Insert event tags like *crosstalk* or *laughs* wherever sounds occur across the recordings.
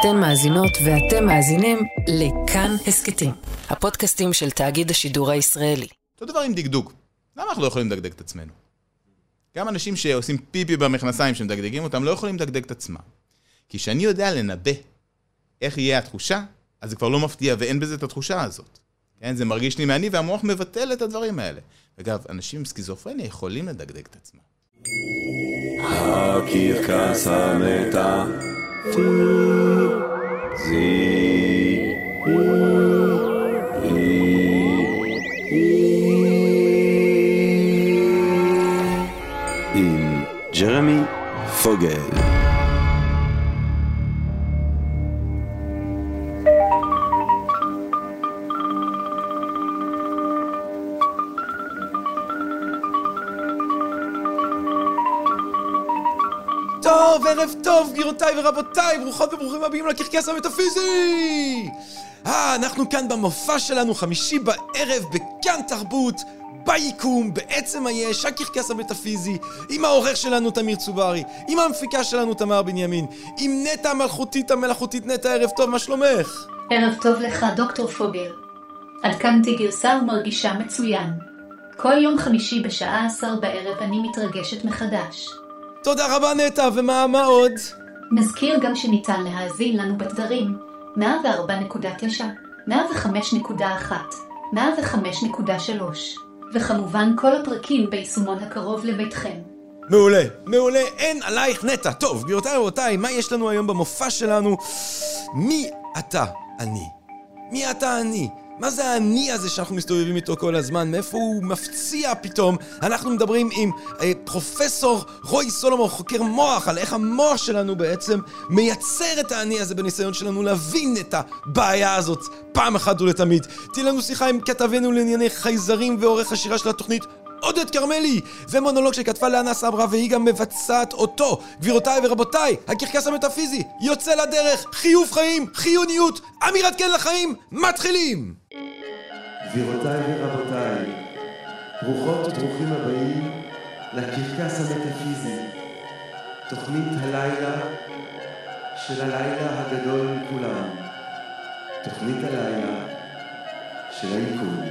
אתן מאזינות ואתם מאזינים לכאן הסכתים, הפודקאסטים של תאגיד השידור הישראלי. אותו דבר עם דגדוג. למה אנחנו לא יכולים לדגדג את עצמנו? גם אנשים שעושים פיפי במכנסיים שמדגדגים אותם לא יכולים לדגדג את עצמם. כי כשאני יודע לנבא איך יהיה התחושה, אז זה כבר לא מפתיע ואין בזה את התחושה הזאת. כן, זה מרגיש לי מעני והמוח מבטל את הדברים האלה. אגב, אנשים עם סכיזופרניה יכולים לדגדג את עצמם. הקרקס עם ג'רמי פוגל ערב טוב, גבירותיי ורבותיי, ברוכות וברוכים הבאים לקרקס המטאפיזי! אה, אנחנו כאן במופע שלנו, חמישי בערב, בכאן תרבות, ביקום, בעצם היש, הקרקס המטאפיזי, עם העורך שלנו תמיר צוברי, עם המפיקה שלנו תמר בנימין, עם נטע המלכותית המלאכותית נטע, ערב טוב, מה שלומך? ערב טוב לך, דוקטור פוגל. עדכנתי גרסה ומרגישה מצוין. כל יום חמישי בשעה עשר בערב אני מתרגשת מחדש. תודה רבה נטע, ומה מה עוד? נזכיר גם שניתן להאזין לנו בתדרים 104.9, 105.1, 105.3, וכמובן כל הפרקים ביישומון הקרוב לביתכם. מעולה, מעולה, אין עלייך נטע. טוב, גבירותיי ורבותיי, מה יש לנו היום במופע שלנו? מי אתה אני? מי אתה אני? מה זה האני הזה שאנחנו מסתובבים איתו כל הזמן? מאיפה הוא מפציע פתאום? אנחנו מדברים עם אה, פרופסור רוי סולומון, חוקר מוח, על איך המוח שלנו בעצם מייצר את האני הזה בניסיון שלנו להבין את הבעיה הזאת פעם אחת ולתמיד. תהיה לנו שיחה עם כתבנו לענייני חייזרים ועורך השירה של התוכנית עודד כרמלי! זה מונולוג שכתבה לאנה סברה והיא גם מבצעת אותו. גבירותיי ורבותיי, הקרקס המטאפיזי יוצא לדרך, חיוב חיים, חיוניות, אמירת כן לחיים, מתחילים! גבירותיי ורבותיי, ברוכות וברוכים הבאים לקרקס המטאפיזי, תוכנית הלילה של הלילה הגדול מכולם, תוכנית הלילה של היקום.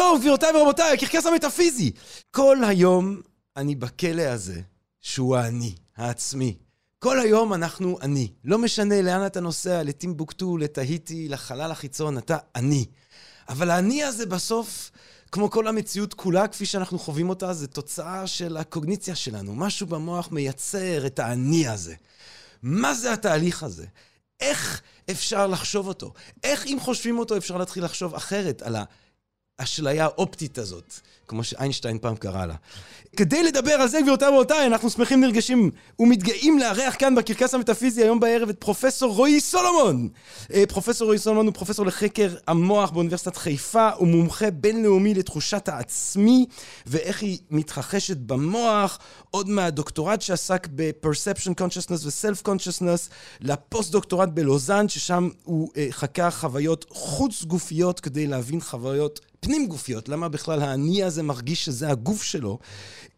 טוב, גבירותיי ורבותיי, הקרקס המטאפיזי! כל היום אני בכלא הזה, שהוא האני, העצמי. כל היום אנחנו אני. לא משנה לאן אתה נוסע, לטימבוקטו, לתהיטי, לחלל החיצון, אתה אני. אבל האני הזה בסוף, כמו כל המציאות כולה, כפי שאנחנו חווים אותה, זה תוצאה של הקוגניציה שלנו. משהו במוח מייצר את האני הזה. מה זה התהליך הזה? איך אפשר לחשוב אותו? איך אם חושבים אותו אפשר להתחיל לחשוב אחרת על האשליה האופטית הזאת, כמו שאיינשטיין פעם קרא לה. כדי לדבר על זה, גבירותיי ורבותיי, אנחנו שמחים, נרגשים ומתגאים לארח כאן בקרקס המטאפיזי היום בערב את פרופסור רועי סולומון. אה, פרופסור רועי סולומון הוא פרופסור לחקר המוח באוניברסיטת חיפה, הוא מומחה בינלאומי לתחושת העצמי ואיך היא מתרחשת במוח, עוד מהדוקטורט שעסק ב-perception consciousness ו-self consciousness, לפוסט דוקטורט בלוזאן, ששם הוא אה, חקר חוויות חוץ גופיות כדי להבין חוויות פנים גופיות, למה בכלל האני הזה מרגיש שזה הגוף שלו,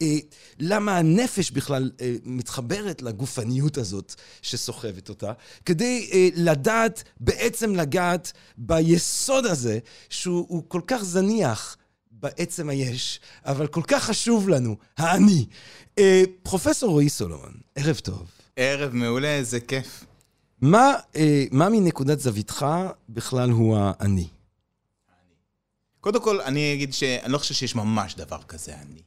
אה, למה הנפש בכלל אה, מתחברת לגופניות הזאת שסוחבת אותה, כדי אה, לדעת, בעצם לגעת ביסוד הזה, שהוא כל כך זניח בעצם היש, אבל כל כך חשוב לנו, האני. אה, פרופסור רועי סולומון, ערב טוב. ערב מעולה, איזה כיף. מה, אה, מה מנקודת זוויתך בכלל הוא האני? קודם כל, אני אגיד שאני לא חושב שיש ממש דבר כזה אני.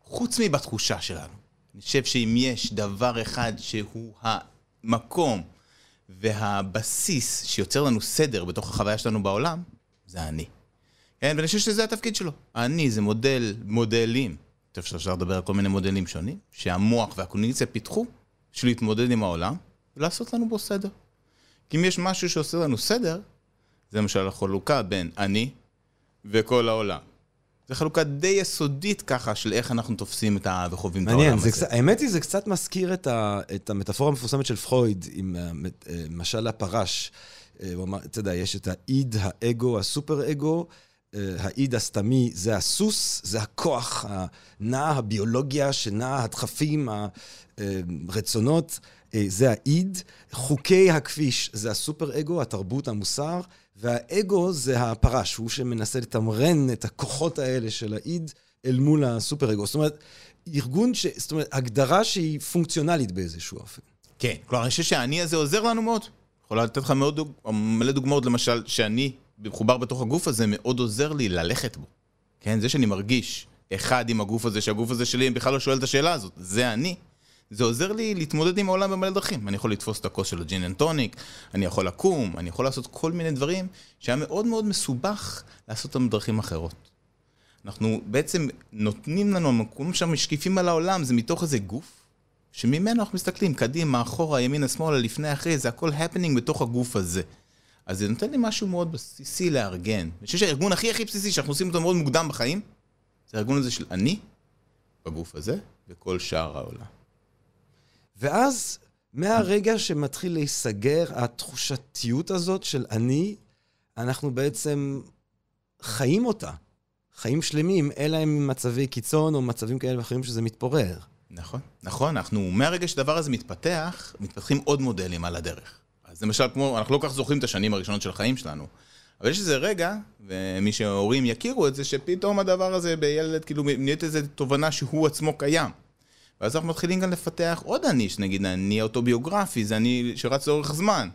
חוץ מבתחושה שלנו. אני חושב שאם יש דבר אחד שהוא המקום והבסיס שיוצר לנו סדר בתוך החוויה שלנו בעולם, זה האני. כן, ואני חושב שזה התפקיד שלו. האני זה מודל, מודלים. אני חושב לדבר על כל מיני מודלים שונים, שהמוח והקוגניציה פיתחו בשביל להתמודד עם העולם ולעשות לנו בו סדר. כי אם יש משהו שעושה לנו סדר, זה למשל החלוקה בין אני וכל העולם. זו חלוקה די יסודית ככה של איך אנחנו תופסים את ה... וחווים את העולם הזה. מעניין, האמת היא, זה קצת מזכיר את, ה, את המטאפורה המפורסמת של פרויד עם אה, אה, משל הפרש. אה, הוא אמר, אתה יודע, יש את האיד, האגו, הסופר-אגו. האיד הסתמי זה הסוס, זה הכוח, הנע, הביולוגיה שנע, הדחפים, הרצונות. זה האיד, חוקי הכביש זה הסופר אגו, התרבות, המוסר, והאגו זה הפרש, הוא שמנסה לתמרן את הכוחות האלה של האיד אל מול הסופר אגו. זאת אומרת, ארגון ש... זאת אומרת, הגדרה שהיא פונקציונלית באיזשהו אופן. כן, כלומר, אני חושב שהאני הזה עוזר לנו מאוד. יכולה לתת לך מאוד דוג... מלא דוגמאות, למשל, שאני מחובר בתוך הגוף הזה, מאוד עוזר לי ללכת בו. כן, זה שאני מרגיש אחד עם הגוף הזה, שהגוף הזה שלי בכלל לא שואל את השאלה הזאת, זה אני. זה עוזר לי להתמודד עם העולם במלא דרכים. אני יכול לתפוס את הכוס של ה gin and tonic, אני יכול לקום, אני יכול לעשות כל מיני דברים שהיה מאוד מאוד מסובך לעשות אותם בדרכים אחרות. אנחנו בעצם נותנים לנו, המקום שם משקיפים על העולם, זה מתוך איזה גוף, שממנו אנחנו מסתכלים קדימה, אחורה, ימינה, שמאלה, לפני, אחרי, זה הכל הפנינג בתוך הגוף הזה. אז זה נותן לי משהו מאוד בסיסי לארגן. אני חושב שהארגון הכי הכי בסיסי, שאנחנו עושים אותו מאוד מוקדם בחיים, זה הארגון הזה של אני, בגוף הזה, וכל שאר העולם. ואז, מהרגע שמתחיל להיסגר התחושתיות הזאת של אני, אנחנו בעצם חיים אותה. חיים שלמים, אלא אם מצבי קיצון או מצבים כאלה ואחרים שזה מתפורר. נכון, נכון, אנחנו, מהרגע שהדבר הזה מתפתח, מתפתחים עוד מודלים על הדרך. אז למשל, כמו, אנחנו לא כל כך זוכרים את השנים הראשונות של החיים שלנו, אבל יש איזה רגע, ומי שההורים יכירו את זה, שפתאום הדבר הזה בילד, כאילו, נהיית איזו תובנה שהוא עצמו קיים. ואז אנחנו מתחילים גם לפתח עוד אני, שנגיד, אני אוטוביוגרפי, זה אני שרץ לאורך זמן.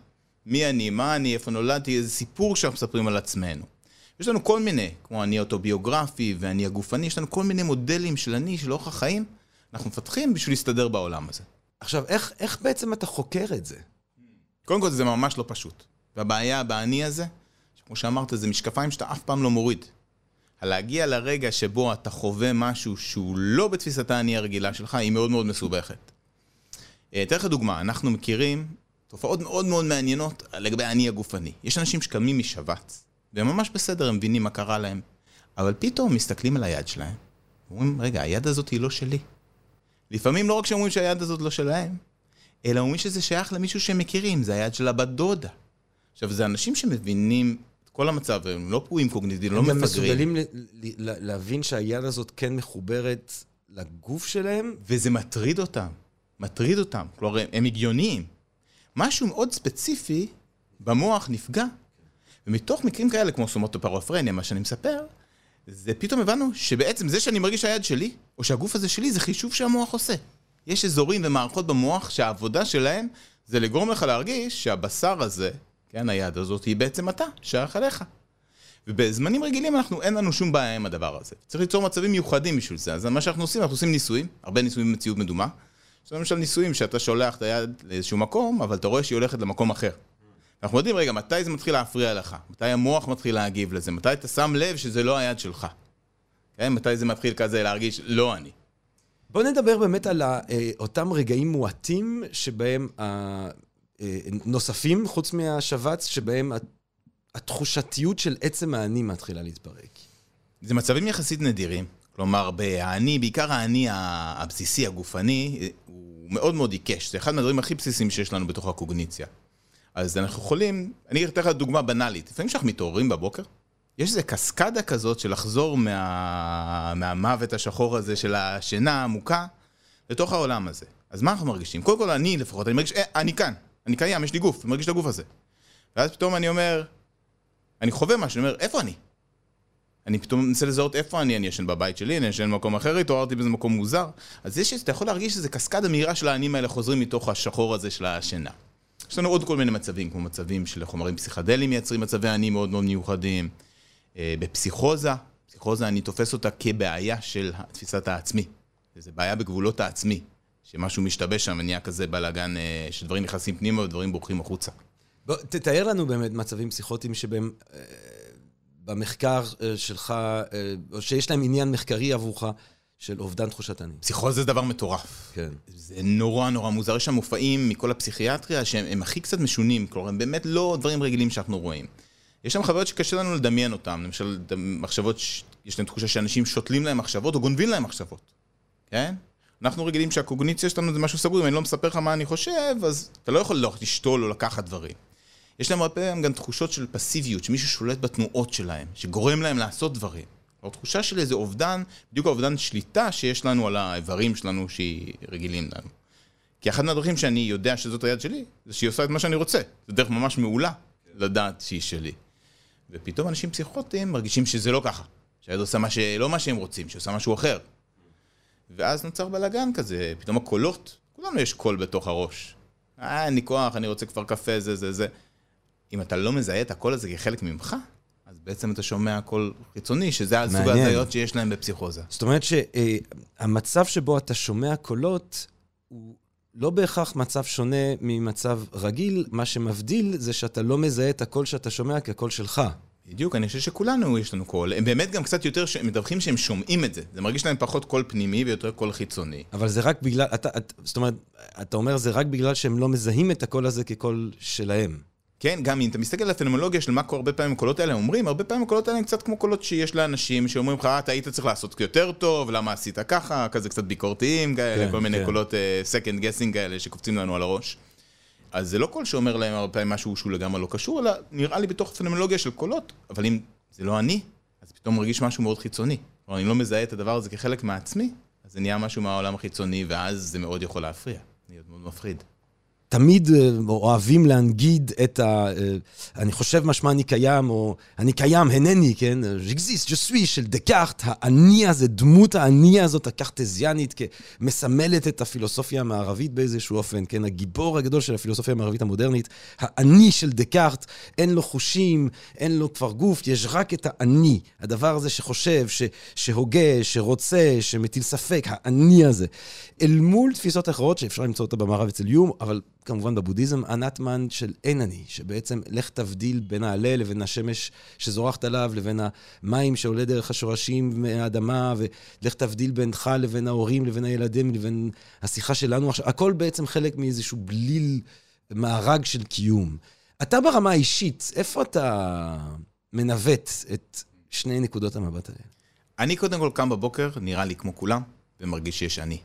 מי אני, מה אני, איפה נולדתי, איזה סיפור שאנחנו מספרים על עצמנו. יש לנו כל מיני, כמו אני אוטוביוגרפי ואני הגופני, יש לנו כל מיני מודלים של אני, של אורח החיים, אנחנו מפתחים בשביל להסתדר בעולם הזה. עכשיו, איך, איך בעצם אתה חוקר את זה? קודם כל זה ממש לא פשוט. והבעיה באני הזה, שכמו שאמרת, זה משקפיים שאתה אף פעם לא מוריד. להגיע לרגע שבו אתה חווה משהו שהוא לא בתפיסת האני הרגילה שלך, היא מאוד מאוד מסובכת. אה, אתן לך דוגמה, אנחנו מכירים תופעות מאוד מאוד מעניינות לגבי האני הגופני. יש אנשים שקמים משבץ, והם ממש בסדר, הם מבינים מה קרה להם, אבל פתאום מסתכלים על היד שלהם, ואומרים, רגע, היד הזאת היא לא שלי. לפעמים לא רק שאומרים שהיד הזאת לא שלהם, אלא אומרים שזה שייך למישהו שהם מכירים, זה היד של הבת דודה. עכשיו, זה אנשים שמבינים כל המצב, הם לא פגועים קוגניטיביים, לא הם מפגרים. מסוגלים ל- ל- להבין שהיד הזאת כן מחוברת לגוף שלהם? וזה מטריד אותם, מטריד אותם. כלומר, הם, הם הגיוניים. משהו מאוד ספציפי במוח נפגע. ומתוך מקרים כאלה, כמו סומטופרופרניה, מה שאני מספר, זה פתאום הבנו שבעצם זה שאני מרגיש שהיד שלי, או שהגוף הזה שלי, זה חישוב שהמוח עושה. יש אזורים ומערכות במוח שהעבודה שלהם זה לגרום לך להרגיש שהבשר הזה, כן, היד הזאת, היא בעצם אתה, שייך עליך. ובזמנים רגילים אנחנו, אין לנו שום בעיה עם הדבר הזה. צריך ליצור מצבים מיוחדים בשביל זה. אז מה שאנחנו עושים, אנחנו עושים ניסויים, הרבה ניסויים במציאות מדומה. יש למשל ניסויים שאתה שולח את היד לאיזשהו מקום, אבל אתה רואה שהיא הולכת למקום אחר. אנחנו יודעים, רגע, מתי זה מתחיל להפריע לך? מתי המוח מתחיל להגיב לזה? מתי אתה שם לב שזה לא היד שלך? כן? מתי זה מתחיל כזה להרגיש, לא אני. בוא נדבר באמת על אה, אותם רגעים מועטים שבהם, נוספים, חוץ מהשבץ, שבהם התחושתיות של עצם האני מתחילה להתפרק. זה מצבים יחסית נדירים. כלומר, האני, בעיקר האני הבסיסי, הגופני, הוא מאוד מאוד עיקש. זה אחד מהדברים הכי בסיסיים שיש לנו בתוך הקוגניציה. אז אנחנו יכולים, אני אתן לך דוגמה בנאלית. לפעמים כשאנחנו מתעוררים בבוקר, יש איזו קסקדה כזאת של לחזור מה... מהמוות השחור הזה של השינה העמוקה לתוך העולם הזה. אז מה אנחנו מרגישים? קודם כל, אני לפחות, אני מרגיש, אה, אני כאן, אני קיים, יש לי גוף, אני מרגיש את הגוף הזה. ואז פתאום אני אומר, אני חווה משהו, אני אומר, איפה אני? אני פתאום מנסה לזהות איפה אני, אני ישן בבית שלי, אני ישן במקום אחר, התעוררתי באיזה מקום מוזר. אז יש, אתה יכול להרגיש איזה קסקדה מהירה של האנים האלה חוזרים מתוך השחור הזה של השינה. יש לנו עוד כל מיני מצבים, כמו מצבים של חומרים פסיכדליים מייצרים מצבי עני מאוד מאוד מיוחדים. אה, בפסיכוזה, פסיכוזה אני תופס אותה כבעיה של תפיסת העצמי. זו בעיה בגבולות העצמי, שמשהו משתבש שם ונהיה כזה בלאגן, אה, שדברים נכנסים פנימה ודברים בורחים החוצה. בוא, תתאר לנו באמת מצבים פסיכוטיים שבהם אה, במחקר אה, שלך, או שיש להם עניין מחקרי עבורך, של אובדן תחושת אני. פסיכוזה זה דבר מטורף. כן. זה נורא נורא מוזר, יש שם מופעים מכל הפסיכיאטריה שהם הם הכי קצת משונים, כלומר הם באמת לא דברים רגילים שאנחנו רואים. יש שם חוויות שקשה לנו לדמיין אותן, למשל מחשבות, ש- יש להם תחושה שאנשים שותלים להם מחשבות או גונבים להם מחשבות, כן? אנחנו רגילים שהקוגניציה שלנו זה משהו סגור, אם אני לא מספר לך מה אני חושב, אז אתה לא יכול לא, לשתול או לקחת דברים. יש להם הרבה פעמים גם תחושות של פסיביות, שמישהו שולט בתנועות שלהם, שגורם להם לעשות דברים. או תחושה של איזה אובדן, בדיוק האובדן שליטה שיש לנו על האיברים שלנו שהיא רגילים לנו. כי אחת מהדרכים שאני יודע שזאת היד שלי, זה שהיא עושה את מה שאני רוצה. זו דרך ממש מעולה לדעת שהיא שלי. ופתאום אנשים פסיכוטיים מרגישים שזה לא ככה. שהיד עושה מה ש... לא מה שהם רוצים, שהיא עושה משהו אחר. ואז נוצר בלאגן כזה, פתאום הקולות, כולנו יש קול בתוך הראש. אה, אין לי כוח, אני רוצה כבר קפה, זה, זה, זה. אם אתה לא מזהה את הקול הזה כחלק ממך, אז בעצם אתה שומע קול חיצוני, שזה הסוג. ההזיות שיש להם בפסיכוזה. זאת אומרת שהמצב שבו אתה שומע קולות, הוא לא בהכרח מצב שונה ממצב רגיל, מה שמבדיל זה שאתה לא מזהה את הקול שאתה שומע כקול שלך. בדיוק, אני חושב שכולנו יש לנו קול. הם באמת גם קצת יותר ש- מדווחים שהם שומעים את זה. זה מרגיש להם פחות קול פנימי ויותר קול חיצוני. אבל זה רק בגלל, אתה, אתה, זאת אומרת, אתה אומר זה רק בגלל שהם לא מזהים את הקול הזה כקול שלהם. כן, גם אם אתה מסתכל על הפנומולוגיה של מה קורה הרבה פעמים הקולות האלה אומרים, הרבה פעמים הקולות האלה הם קצת כמו קולות שיש לאנשים שאומרים לך, "אה, אתה היית צריך לעשות יותר טוב, למה עשית ככה, כזה קצת ביקורתיים כאלה, כן, כל מיני כן. קולות אה, second guessing כאלה שקופצים לנו על הראש. אז זה לא קול שאומר להם הרבה פעמים משהו שהוא לגמרי לא קשור, אלא נראה לי בתוך הפנומולוגיה של קולות, אבל אם זה לא אני, אז פתאום מרגיש משהו מאוד חיצוני. כלומר, אני לא מזהה את הדבר הזה כחלק מעצמי, אז זה נהיה משהו מהעולם החיצוני, ואז זה מאוד יכול להפריע. להיות מאוד מפחיד. תמיד אה, אוהבים להנגיד את ה... אה, אני חושב משמע אני קיים, או אני קיים, הנני, כן? ז'קזיסט, ג'סוי של דקארט, האני הזה, דמות האני הזאת, הקרטזיאנית, כמסמלת את הפילוסופיה המערבית באיזשהו אופן, כן? הגיבור הגדול של הפילוסופיה המערבית המודרנית, האני של דקארט, אין לו חושים, אין לו כבר גוף, יש רק את האני, הדבר הזה שחושב, ש, שהוגה, שרוצה, שמטיל ספק, האני הזה. אל מול תפיסות אחרות שאפשר למצוא אותה במערב אצל יום, אבל כמובן בבודהיזם, הנטמן של אין אני, שבעצם לך תבדיל בין העלה לבין השמש שזורחת עליו, לבין המים שעולה דרך השורשים מהאדמה, ולך תבדיל בינך לבין ההורים, לבין הילדים, לבין השיחה שלנו עכשיו, הכל בעצם חלק מאיזשהו בליל מארג של קיום. אתה ברמה האישית, איפה אתה מנווט את שני נקודות המבט האלה? אני קודם כל קם בבוקר, נראה לי כמו כולם, ומרגיש שיש אני.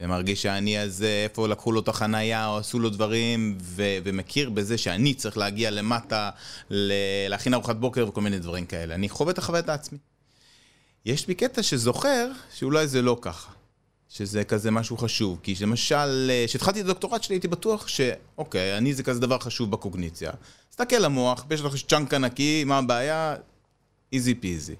ומרגיש שהאני הזה, איפה לקחו לו את החנייה, או עשו לו דברים, ו- ומכיר בזה שאני צריך להגיע למטה, ל- להכין ארוחת בוקר וכל מיני דברים כאלה. אני חווה את החוויית העצמי. יש בי קטע שזוכר שאולי זה לא ככה. שזה כזה משהו חשוב. כי למשל, אה, כשהתחלתי את הדוקטורט שלי הייתי בטוח שאוקיי, אני זה כזה דבר חשוב בקוגניציה. תסתכל למוח, יש לך צ'אנק ענקי, מה הבעיה? איזי פיזי.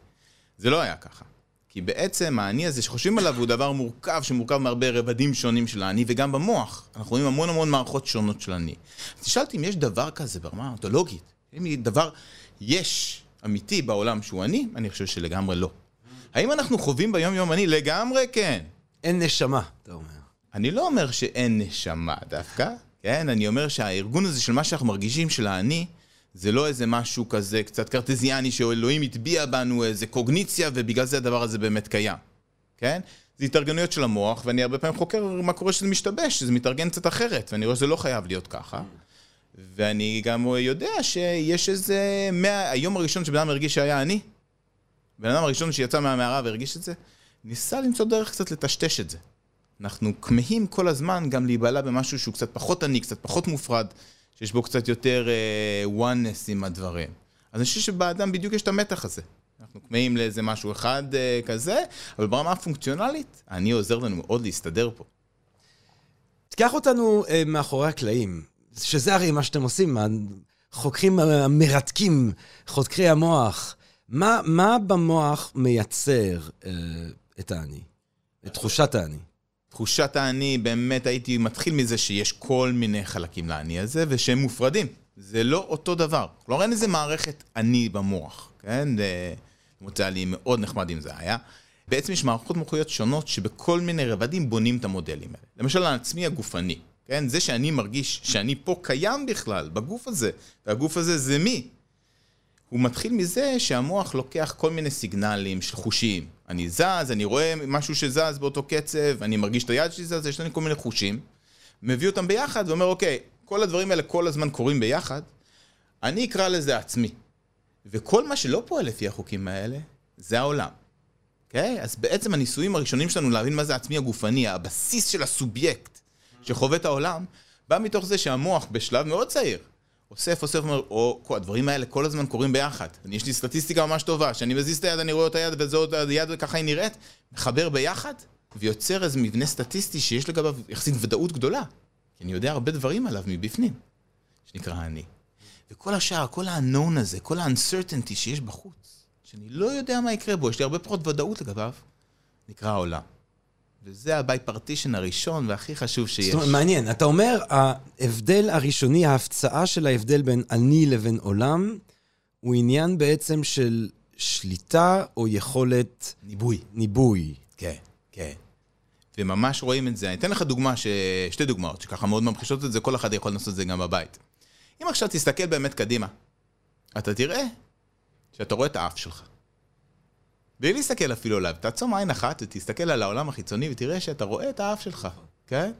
זה לא היה ככה. כי בעצם האני הזה שחושבים עליו הוא דבר מורכב, שמורכב מהרבה רבדים שונים של האני, וגם במוח. אנחנו רואים המון המון מערכות שונות של אני. אז תשאלתי אם יש דבר כזה ברמה האונתולוגית. אם דבר, יש אמיתי בעולם שהוא אני, אני חושב שלגמרי לא. האם אנחנו חווים ביום יום אני? לגמרי כן. אין נשמה, אתה אומר. אני לא אומר שאין נשמה דווקא, כן? אני אומר שהארגון הזה של מה שאנחנו מרגישים של האני, זה לא איזה משהו כזה קצת קרטזיאני שאלוהים הטביע בנו איזה קוגניציה ובגלל זה הדבר הזה באמת קיים, כן? זה התארגנויות של המוח, ואני הרבה פעמים חוקר מה קורה שזה משתבש, שזה מתארגן קצת אחרת, ואני רואה שזה לא חייב להיות ככה. ואני גם יודע שיש איזה... מה... היום הראשון שבן אדם הרגיש שהיה אני, בן אדם הראשון שיצא מהמערה והרגיש את זה, ניסה למצוא דרך קצת לטשטש את זה. אנחנו כמהים כל הזמן גם להיבלע במשהו שהוא קצת פחות עני, קצת פחות מופרד, שיש בו קצת יותר uh, oneness עם הדברים. אז אני חושב שבאדם בדיוק יש את המתח הזה. אנחנו כמהים לאיזה משהו אחד uh, כזה, אבל ברמה הפונקציונלית, אני עוזר לנו מאוד להסתדר פה. תיקח אותנו uh, מאחורי הקלעים, שזה הרי מה שאתם עושים, החוקרים המרתקים, חוקרי המוח. מה, מה במוח מייצר uh, את האני? את תחושת האני? תחושת האני, באמת הייתי מתחיל מזה שיש כל מיני חלקים לאני הזה, ושהם מופרדים. זה לא אותו דבר. כלומר, אין איזה מערכת אני במוח, כן? זה היה לי מאוד נחמד אם זה היה. בעצם יש מערכות מוחיות שונות שבכל מיני רבדים בונים את המודלים האלה. למשל, העצמי הגופני, כן? זה שאני מרגיש שאני פה קיים בכלל, בגוף הזה, והגוף הזה זה מי. הוא מתחיל מזה שהמוח לוקח כל מיני סיגנלים של חושים. אני זז, אני רואה משהו שזז באותו קצב, אני מרגיש את היד שלי זז, יש לנו כל מיני חושים. מביא אותם ביחד ואומר, אוקיי, כל הדברים האלה כל הזמן קורים ביחד, אני אקרא לזה עצמי. וכל מה שלא פועל לפי החוקים האלה, זה העולם. אוקיי? אז בעצם הניסויים הראשונים שלנו להבין מה זה העצמי הגופני, הבסיס של הסובייקט שחווה את העולם, בא מתוך זה שהמוח בשלב מאוד צעיר אוסף, אוסף, אומר, או, כל הדברים האלה כל הזמן קורים ביחד. יש לי סטטיסטיקה ממש טובה, שאני מזיז את היד, אני רואה את היד, וזאת היד, וככה היא נראית, מחבר ביחד, ויוצר איזה מבנה סטטיסטי שיש לגביו יחסית ודאות גדולה. כי אני יודע הרבה דברים עליו מבפנים, שנקרא אני. וכל השאר, כל ה-unknown הזה, כל ה-uncertainty שיש בחוץ, שאני לא יודע מה יקרה בו, יש לי הרבה פחות ודאות לגביו, נקרא העולם. וזה ה-bipartition הראשון והכי חשוב שיש. זאת אומרת, מעניין. אתה אומר, ההבדל הראשוני, ההפצעה של ההבדל בין אני לבין עולם, הוא עניין בעצם של שליטה או יכולת ניבוי. ניבוי. כן, כן. וממש רואים את זה. אני אתן לך דוגמה, ש... שתי דוגמאות, שככה מאוד ממחישות את זה, כל אחד יכול לעשות את זה גם בבית. אם עכשיו תסתכל באמת קדימה, אתה תראה שאתה רואה את האף שלך. בלי להסתכל אפילו עליו, תעצום עין אחת ותסתכל על העולם החיצוני ותראה שאתה רואה את האף שלך, כן?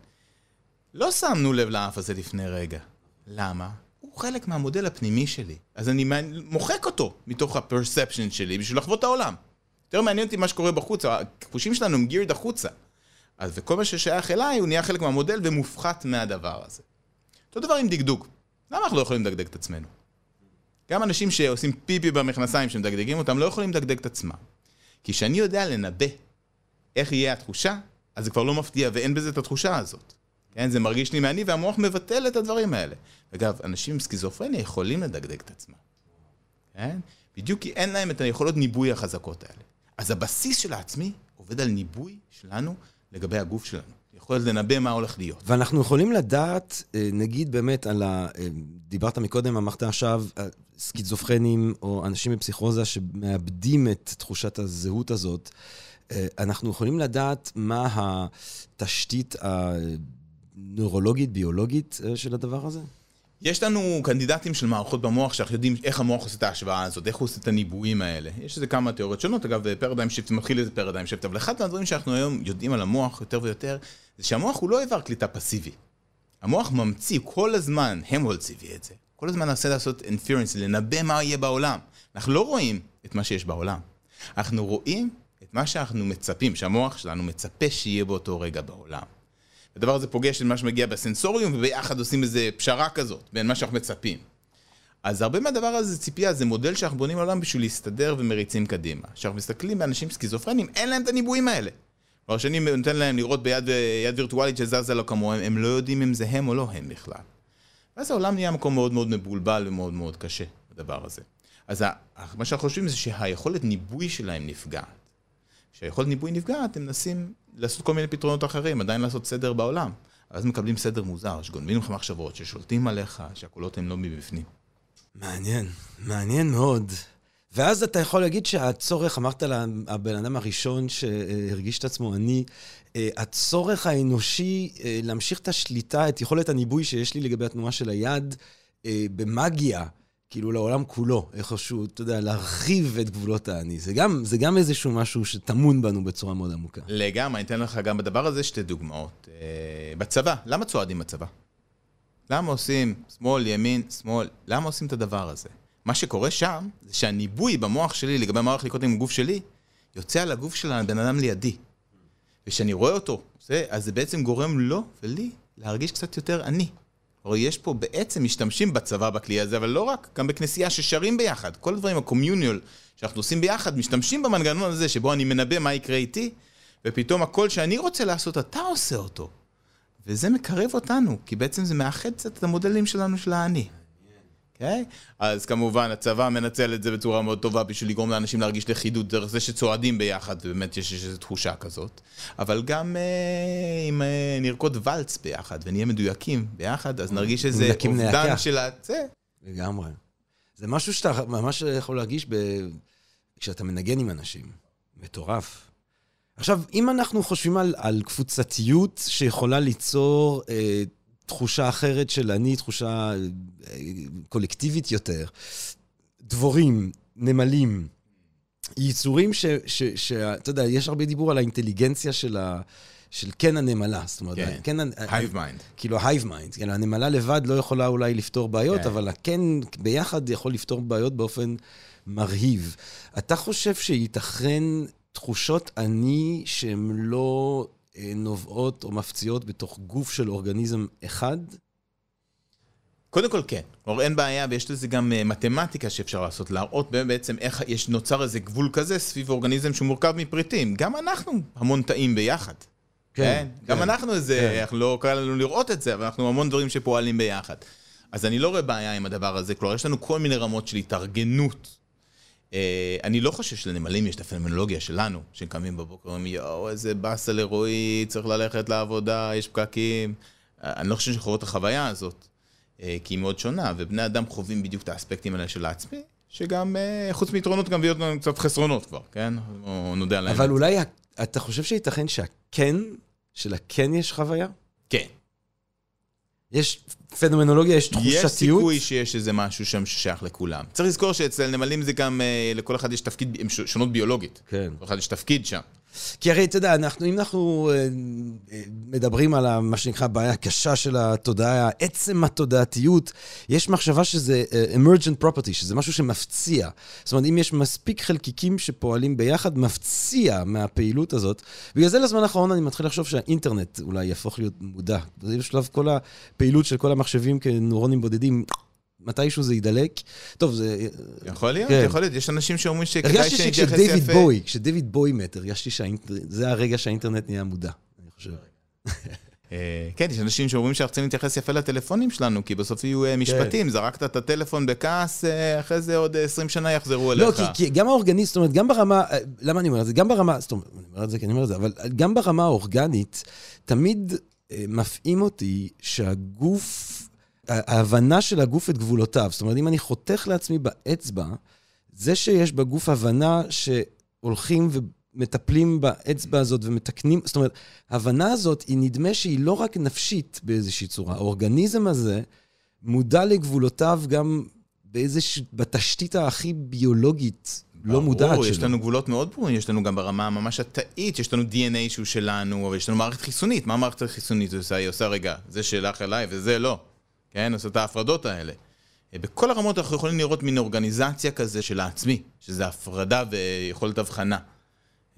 לא שמנו לב לאף הזה לפני רגע. למה? הוא חלק מהמודל הפנימי שלי. אז אני מוחק אותו מתוך הפרספשן שלי בשביל לחוות את העולם. יותר מעניין אותי מה שקורה בחוץ, הכחושים שלנו הם גירד החוצה. אז וכל מה ששייך אליי הוא נהיה חלק מהמודל ומופחת מהדבר הזה. אותו דבר עם דגדוג. למה אנחנו לא יכולים לדגדג את עצמנו? גם אנשים שעושים פיפי במכנסיים שמדגדגים אותם לא יכולים לדגדג את עצמם. כי כשאני יודע לנבא איך יהיה התחושה, אז זה כבר לא מפתיע ואין בזה את התחושה הזאת. כן, זה מרגיש לי מעני והמוח מבטל את הדברים האלה. אגב, אנשים עם סכיזופרניה יכולים לדגדג את עצמם. כן? בדיוק כי אין להם את היכולות ניבוי החזקות האלה. אז הבסיס של העצמי עובד על ניבוי שלנו לגבי הגוף שלנו. יכולת לנבא מה הולך להיות. ואנחנו יכולים לדעת, אה, נגיד באמת על ה... אה, דיברת מקודם, אמרת עכשיו, אה, סקיזופרנים או אנשים בפסיכוזה שמאבדים את תחושת הזהות הזאת. אנחנו יכולים לדעת מה התשתית הנוירולוגית, ביולוגית של הדבר הזה? יש לנו קנדידטים של מערכות במוח שאנחנו יודעים איך המוח עושה את ההשוואה הזאת, איך הוא עושה את הניבויים האלה. יש איזה כמה תיאוריות שונות, אגב, paradigm shift מתחיל איזה paradigm shift, אבל אחד מהדברים שאנחנו היום יודעים על המוח יותר ויותר, זה שהמוח הוא לא איבר קליטה פסיבי. המוח ממציא כל הזמן, המולץ הביא את זה, כל הזמן מנסה לעשות אינפירנס, לנבא מה יהיה בעולם. אנחנו לא רואים את מה שיש בעולם. אנחנו רואים את מה שאנחנו מצפים, שהמוח שלנו מצפה שיהיה באותו רגע בעולם. הדבר הזה פוגש את מה שמגיע בסנסוריום, וביחד עושים איזה פשרה כזאת, בין מה שאנחנו מצפים. אז הרבה מהדבר הזה ציפייה, זה מודל שאנחנו בונים עולם בשביל להסתדר ומריצים קדימה. כשאנחנו מסתכלים באנשים סכיזופרנים, אין להם את הניבויים האלה. כבר שני נותן להם לראות ביד יד וירטואלית שזזה לא כמוהם, הם לא יודעים אם זה הם או לא הם בכלל. ואז העולם נהיה מקום מאוד מאוד מבולבל ומאוד מאוד קשה, הדבר הזה. אז מה שאנחנו חושבים זה שהיכולת ניבוי שלהם נפגעת. כשהיכולת ניבוי נפגעת, הם מנסים לעשות כל מיני פתרונות אחרים, עדיין לעשות סדר בעולם. אז מקבלים סדר מוזר, שגונבים לך מחשבות, ששולטים עליך, שהקולות הם לא מבפנים. מעניין, מעניין מאוד. ואז אתה יכול להגיד שהצורך, אמרת לבן אדם הראשון שהרגיש את עצמו אני, אה, הצורך האנושי אה, להמשיך את השליטה, את יכולת הניבוי שיש לי לגבי התנועה של היד, אה, במאגיה, כאילו לעולם כולו, איכשהו, אתה יודע, להרחיב את גבולות האני. זה גם, זה גם איזשהו משהו שטמון בנו בצורה מאוד עמוקה. לגמרי, אני אתן לך גם בדבר הזה שתי דוגמאות. אה, בצבא, למה צועדים בצבא? למה עושים שמאל, ימין, שמאל? למה עושים את הדבר הזה? מה שקורה שם, זה שהניבוי במוח שלי לגבי הולך לקרות עם הגוף שלי, יוצא על הגוף של הבן אדם לידי. וכשאני רואה אותו, זה, אז זה בעצם גורם לו ולי להרגיש קצת יותר אני. הרי יש פה בעצם משתמשים בצבא בכלי הזה, אבל לא רק, גם בכנסייה ששרים ביחד. כל הדברים הקומיוניול שאנחנו עושים ביחד, משתמשים במנגנון הזה שבו אני מנבא מה יקרה איתי, ופתאום הכל שאני רוצה לעשות, אתה עושה אותו. וזה מקרב אותנו, כי בעצם זה מאחד קצת את המודלים שלנו של האני. אוקיי? Okay? אז כמובן הצבא מנצל את זה בצורה מאוד טובה בשביל לגרום לאנשים להרגיש לכידות דרך זה שצועדים ביחד, ובאמת יש איזו תחושה כזאת. אבל גם אה, אם אה, נרקוד ואלץ ביחד ונהיה מדויקים ביחד, אז נרגיש איזה אובדן של ה... זה. לגמרי. זה משהו שאתה ממש יכול להרגיש ב... כשאתה מנגן עם אנשים. מטורף. עכשיו, אם אנחנו חושבים על, על קבוצתיות שיכולה ליצור... אה, תחושה אחרת של אני, תחושה אה, קולקטיבית יותר. דבורים, נמלים, יצורים שאתה יודע, יש הרבה דיבור על האינטליגנציה של ה... של קן הנמלה, זאת אומרת, כן, כן hive mind. כאילו hive mind, כאילו הנמלה לבד לא יכולה אולי לפתור בעיות, כן. אבל הקן ביחד יכול לפתור בעיות באופן מרהיב. אתה חושב שייתכן תחושות אני שהן לא אה, נובעות או מפציעות בתוך גוף של אורגניזם אחד? קודם כל כן, כלומר אין בעיה ויש לזה גם uh, מתמטיקה שאפשר לעשות, להראות בעצם איך יש נוצר איזה גבול כזה סביב אורגניזם שמורכב מפריטים. גם אנחנו המון תאים ביחד. כן? גם כן. אנחנו איזה, כן. אנחנו לא קל לנו לראות את זה, אבל אנחנו המון דברים שפועלים ביחד. אז אני לא רואה בעיה עם הדבר הזה, כלומר, יש לנו כל מיני רמות של התארגנות. אה, אני לא חושב שלנמלים יש את הפנומנולוגיה שלנו, שקמים בבוקר ואומרים, יואו, איזה באסה לרועי, צריך ללכת לעבודה, יש פקקים. אה, אני לא חושב שחוות את החוויה הזאת, אה, כי היא מאוד שונה, ובני אדם חווים בדיוק את האספקטים האלה של העצמי, שגם, חוץ מיתרונות, גם מביאות לנו קצת חסרונות כבר, כן? או נודה על האמת. אבל אולי, אתה חושב שייתכן שהכן, שלכן יש חוויה? כן. יש פנומנולוגיה, יש תחושתיות? יש סיכוי שיש איזה משהו שם ששייך לכולם. צריך לזכור שאצל נמלים זה גם, אה, לכל אחד יש תפקיד, הן ש- שונות ביולוגית. כן. לכל אחד יש תפקיד שם. כי הרי, אתה יודע, אנחנו, אם אנחנו אה, אה, מדברים על מה שנקרא הבעיה הקשה של התודעה, עצם התודעתיות, יש מחשבה שזה אה, emergent property, שזה משהו שמפציע. זאת אומרת, אם יש מספיק חלקיקים שפועלים ביחד, מפציע מהפעילות הזאת. בגלל זה לזמן האחרון אני מתחיל לחשוב שהאינטרנט אולי יהפוך להיות מודע. זה בשלב כל הפעילות של כל המחשבים כנוירונים בודדים. מתישהו זה ידלק. טוב, זה... יכול להיות, כן. יכול להיות. יש אנשים שאומרים שכדאי הרגשתי שנתייחס שכשדייוויד יפה. בוי, כשדייוויד בוי מת, הרגשתי שהאינטרנט, זה הרגע שהאינטרנט נהיה מודע, אני חושב. אה, כן, יש אנשים שאומרים שאנחנו צריכים להתייחס יפה לטלפונים שלנו, כי בסוף יהיו אה, משפטים. זרקת את הטלפון בכעס, אה, אחרי זה עוד אה, 20 שנה יחזרו לא, אליך. כי, כי גם האורגניסט, זאת אומרת, גם ברמה, למה אני אומר את זה? גם ברמה, זאת אומרת, אני אומר את זה כי אני אומר את זה, אבל גם ברמה האורגנית, תמיד מפעים אותי שהגוף, ההבנה של הגוף את גבולותיו. זאת אומרת, אם אני חותך לעצמי באצבע, זה שיש בגוף הבנה שהולכים ומטפלים באצבע הזאת ומתקנים, זאת אומרת, ההבנה הזאת, היא נדמה שהיא לא רק נפשית באיזושהי צורה. האורגניזם הזה מודע לגבולותיו גם באיזושהי, בתשתית הכי ביולוגית, לא מודעת ברור, שלו. יש לנו גבולות מאוד ברורים, יש לנו גם ברמה הממש התאית, יש לנו DNA שהוא שלנו, אבל יש לנו מערכת חיסונית. מה המערכת החיסונית עושה? היא עושה, רגע, זה שלך אליי וזה לא. כן? עושה את ההפרדות האלה. אה, בכל הרמות אנחנו יכולים לראות מין אורגניזציה כזה של העצמי, שזה הפרדה ויכולת הבחנה.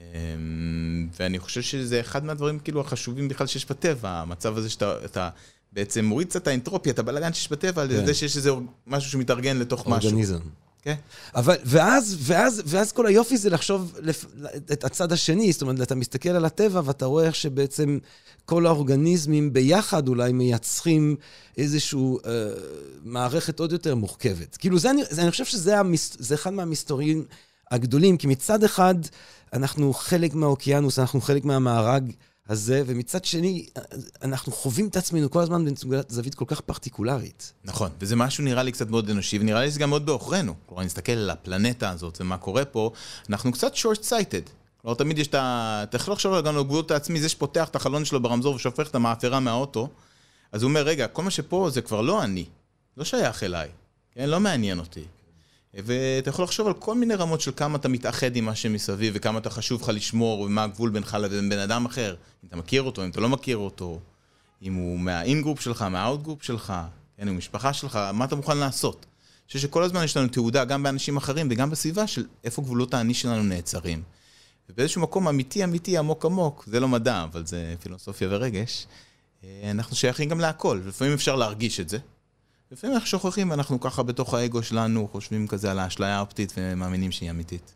אמ, ואני חושב שזה אחד מהדברים כאילו החשובים בכלל שיש בטבע, המצב הזה שאתה אתה בעצם מוריד קצת את האנטרופיה, את הבלאגן שיש בטבע, על כן. זה שיש איזה משהו שמתארגן לתוך משהו. אורגניזם. כן. אבל, ואז, ואז, ואז כל היופי זה לחשוב לפ, את הצד השני, זאת אומרת, אתה מסתכל על הטבע ואתה רואה איך שבעצם כל האורגניזמים ביחד אולי מייצרים איזושהי אה, מערכת עוד יותר מורכבת. כאילו, זה אני, זה, אני חושב שזה המס, זה אחד מהמסתורים הגדולים, כי מצד אחד, אנחנו חלק מהאוקיינוס, אנחנו חלק מהמארג הזה, ומצד שני, אנחנו חווים את עצמנו כל הזמן בנקודת זווית כל כך פרטיקולרית. נכון, וזה משהו נראה לי קצת מאוד אנושי, ונראה לי שזה גם מאוד בעוכרינו. כלומר, נסתכל על הפלנטה הזאת ומה קורה פה, אנחנו קצת short-sighted. כלומר, תמיד יש את ה... אתה יכול לחשוב על הגבולות העצמי, זה שפותח את החלון שלו ברמזור ושופך את המאפרה מהאוטו, אז הוא אומר, רגע, כל מה שפה זה כבר לא אני, לא שייך אליי, כן? לא מעניין אותי. ואתה יכול לחשוב על כל מיני רמות של כמה אתה מתאחד עם מה שמסביב, וכמה אתה חשוב לך לשמור, ומה הגבול בינך לבין בן אדם אחר. אם אתה מכיר אותו, אם אתה לא מכיר אותו, אם הוא מה in-group שלך, מה out-group שלך, כן, הוא משפחה שלך, מה אתה מוכן לעשות? אני חושב שכל הזמן יש לנו תנודה, גם באנשים אחרים וגם בסביבה, של איפה גבולות האני שלנו נעצרים. ובאיזשהו מקום אמיתי, אמיתי, עמוק עמוק, זה לא מדע, אבל זה פילוסופיה ורגש, אה, אנחנו שייכים גם להכל, ולפעמים אפשר להרגיש את זה. לפעמים אנחנו שוכחים, ואנחנו ככה בתוך האגו שלנו חושבים כזה על האשליה האופטית ומאמינים שהיא אמיתית.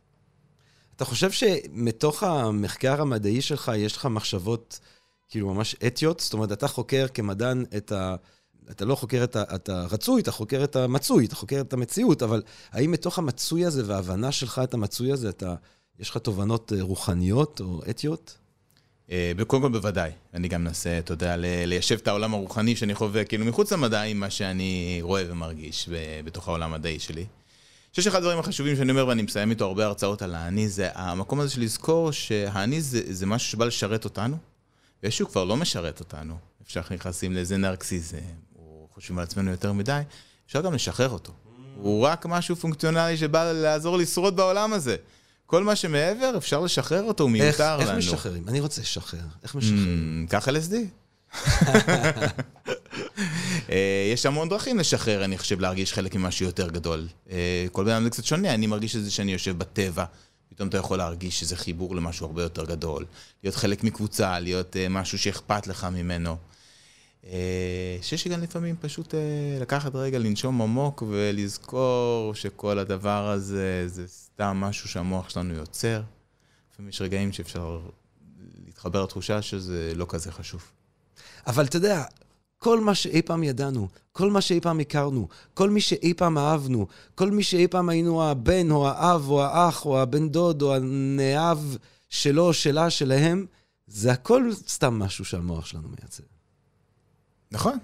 אתה חושב שמתוך המחקר המדעי שלך יש לך מחשבות כאילו ממש אתיות? זאת אומרת, אתה חוקר כמדען את ה... אתה לא חוקר את, ה... את הרצוי, אתה חוקר את המצוי, אתה חוקר את המציאות, אבל האם מתוך המצוי הזה וההבנה שלך את המצוי הזה, אתה... יש לך תובנות אה, רוחניות או אתיות? אה, קודם כל בוודאי, אני גם מנסה, אתה יודע, ליישב את העולם הרוחני שאני חווה, כאילו מחוץ למדע, עם מה שאני רואה ומרגיש בתוך העולם המדעי שלי. אני חושב שאחד הדברים החשובים שאני אומר, ואני מסיים איתו הרבה הרצאות על האני, זה המקום הזה של לזכור שהאני זה, זה משהו שבא לשרת אותנו, ושהוא כבר לא משרת אותנו. אפשר נכנסים לאיזה נרקסיזם, או חושבים על עצמנו יותר מדי, אפשר גם לשחרר אותו. הוא רק משהו פונקציונלי שבא לעזור לשרוד בעולם הזה. כל מה שמעבר, אפשר לשחרר אותו, הוא איך, מיותר איך לנו. משחררים? אני רוצה לשחרר. איך משחררים? Mm, קח LSD. *laughs* אה, יש המון דרכים לשחרר, אני חושב, להרגיש חלק ממשהו יותר גדול. אה, כל בן אדם זה קצת שונה, אני מרגיש את זה שאני יושב בטבע. פתאום אתה יכול להרגיש שזה חיבור למשהו הרבה יותר גדול. להיות חלק מקבוצה, להיות אה, משהו שאכפת לך ממנו. אה, חושב שגם לפעמים פשוט אה, לקחת רגע, לנשום עמוק ולזכור שכל הדבר הזה זה סתם משהו שהמוח שלנו יוצר. לפעמים יש רגעים שאפשר להתחבר לתחושה שזה לא כזה חשוב. אבל אתה יודע, כל מה שאי פעם ידענו, כל מה שאי פעם הכרנו, כל מי שאי פעם אהבנו, כל מי שאי פעם היינו הבן או האב או האח או הבן דוד או הנאהב שלו, שלה, שלהם, זה הכל סתם משהו שהמוח שלנו מייצר. נכון.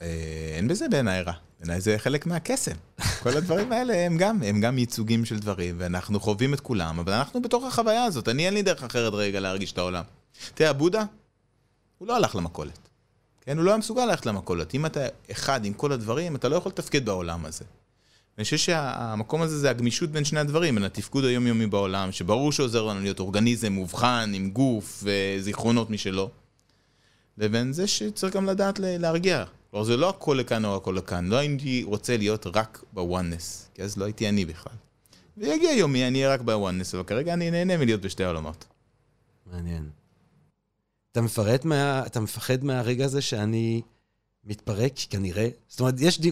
אה, אין בזה בעיניי רע. בעיניי זה חלק מהקסם. כל הדברים האלה הם גם, הם גם ייצוגים של דברים, ואנחנו חווים את כולם, אבל אנחנו בתוך החוויה הזאת. אני, אין לי דרך אחרת רגע להרגיש את העולם. תראה, בודה, הוא לא הלך למכולת. כן, הוא לא היה מסוגל ללכת למכולת. אם אתה אחד עם כל הדברים, אתה לא יכול לתפקד בעולם הזה. אני חושב שהמקום הזה זה הגמישות בין שני הדברים, בין התפקוד היומיומי בעולם, שברור שעוזר לנו להיות אורגניזם מובחן, עם גוף וזיכרונות משלו, לבין זה שצריך גם לדעת להרגיע. כלומר, זה לא הכל לכאן או הכל לכאן. לא הייתי רוצה להיות רק בוואנס, כי אז לא הייתי אני בכלל. ויגיע יומי, אני אהיה רק בוואנס, אבל כרגע אני נהנה מלהיות בשתי העולמות. מעניין. אתה מפרט מה... אתה מפחד מהרגע הזה שאני מתפרק, כנראה? זאת אומרת, יש... ד...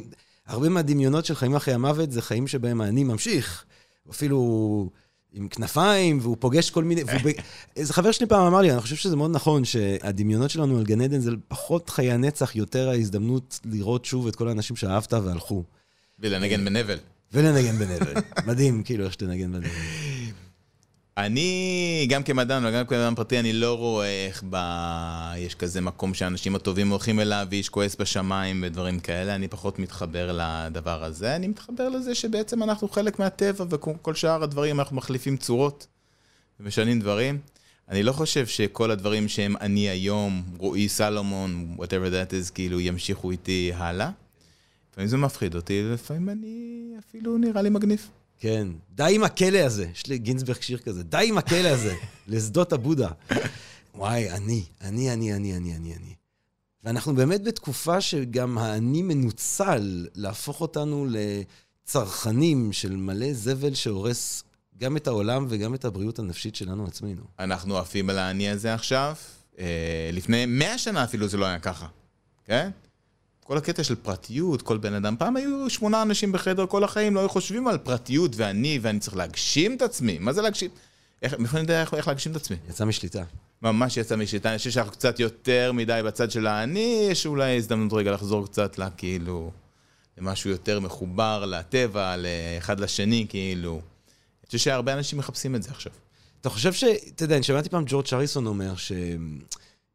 הרבה מהדמיונות של חיים אחרי המוות זה חיים שבהם אני ממשיך, אפילו עם כנפיים, והוא פוגש כל מיני... והוא ב... איזה חבר שלי פעם אמר לי, אני חושב שזה מאוד נכון, שהדמיונות שלנו על גן עדן זה פחות חיי הנצח, יותר ההזדמנות לראות שוב את כל האנשים שאהבת והלכו. ולנגן בנבל. ולנגן בנבל. מדהים, כאילו, איך שתנגן בנבל. אני, גם כמדען וגם כאדם פרטי, אני לא רואה איך ב... יש כזה מקום שהאנשים הטובים הולכים אליו ואיש כועס בשמיים ודברים כאלה. אני פחות מתחבר לדבר הזה. אני מתחבר לזה שבעצם אנחנו חלק מהטבע וכל שאר הדברים אנחנו מחליפים צורות ומשנים דברים. אני לא חושב שכל הדברים שהם אני היום, רועי סלומון, whatever that is, כאילו ימשיכו איתי הלאה. לפעמים זה מפחיד אותי, ולפעמים אני אפילו נראה לי מגניב. כן. די עם הכלא הזה. יש לי גינזברג שיר כזה. די עם הכלא הזה. *laughs* לשדות הבודה. וואי, אני, אני, אני, אני, אני, אני, אני. ואנחנו באמת בתקופה שגם האני מנוצל להפוך אותנו לצרכנים של מלא זבל שהורס גם את העולם וגם את הבריאות הנפשית שלנו עצמנו. אנחנו עפים על האני הזה עכשיו. אה, לפני מאה שנה אפילו זה לא היה ככה, כן? כל הקטע של פרטיות, כל בן אדם, פעם היו שמונה אנשים בחדר כל החיים, לא היו חושבים על פרטיות ואני, ואני צריך להגשים את עצמי. מה זה להגשים? איך, מאיפה אני יודע איך, איך להגשים את עצמי? יצא משליטה. ממש יצא משליטה, אני חושב שאנחנו קצת יותר מדי בצד של האני, יש אולי הזדמנות רגע לחזור קצת לכאילו, למשהו יותר מחובר לטבע, לאחד לשני, כאילו. אני חושב שהרבה אנשים מחפשים את זה עכשיו. אתה חושב ש... אתה יודע, אני שמעתי פעם ג'ורג' אריסון אומר ש...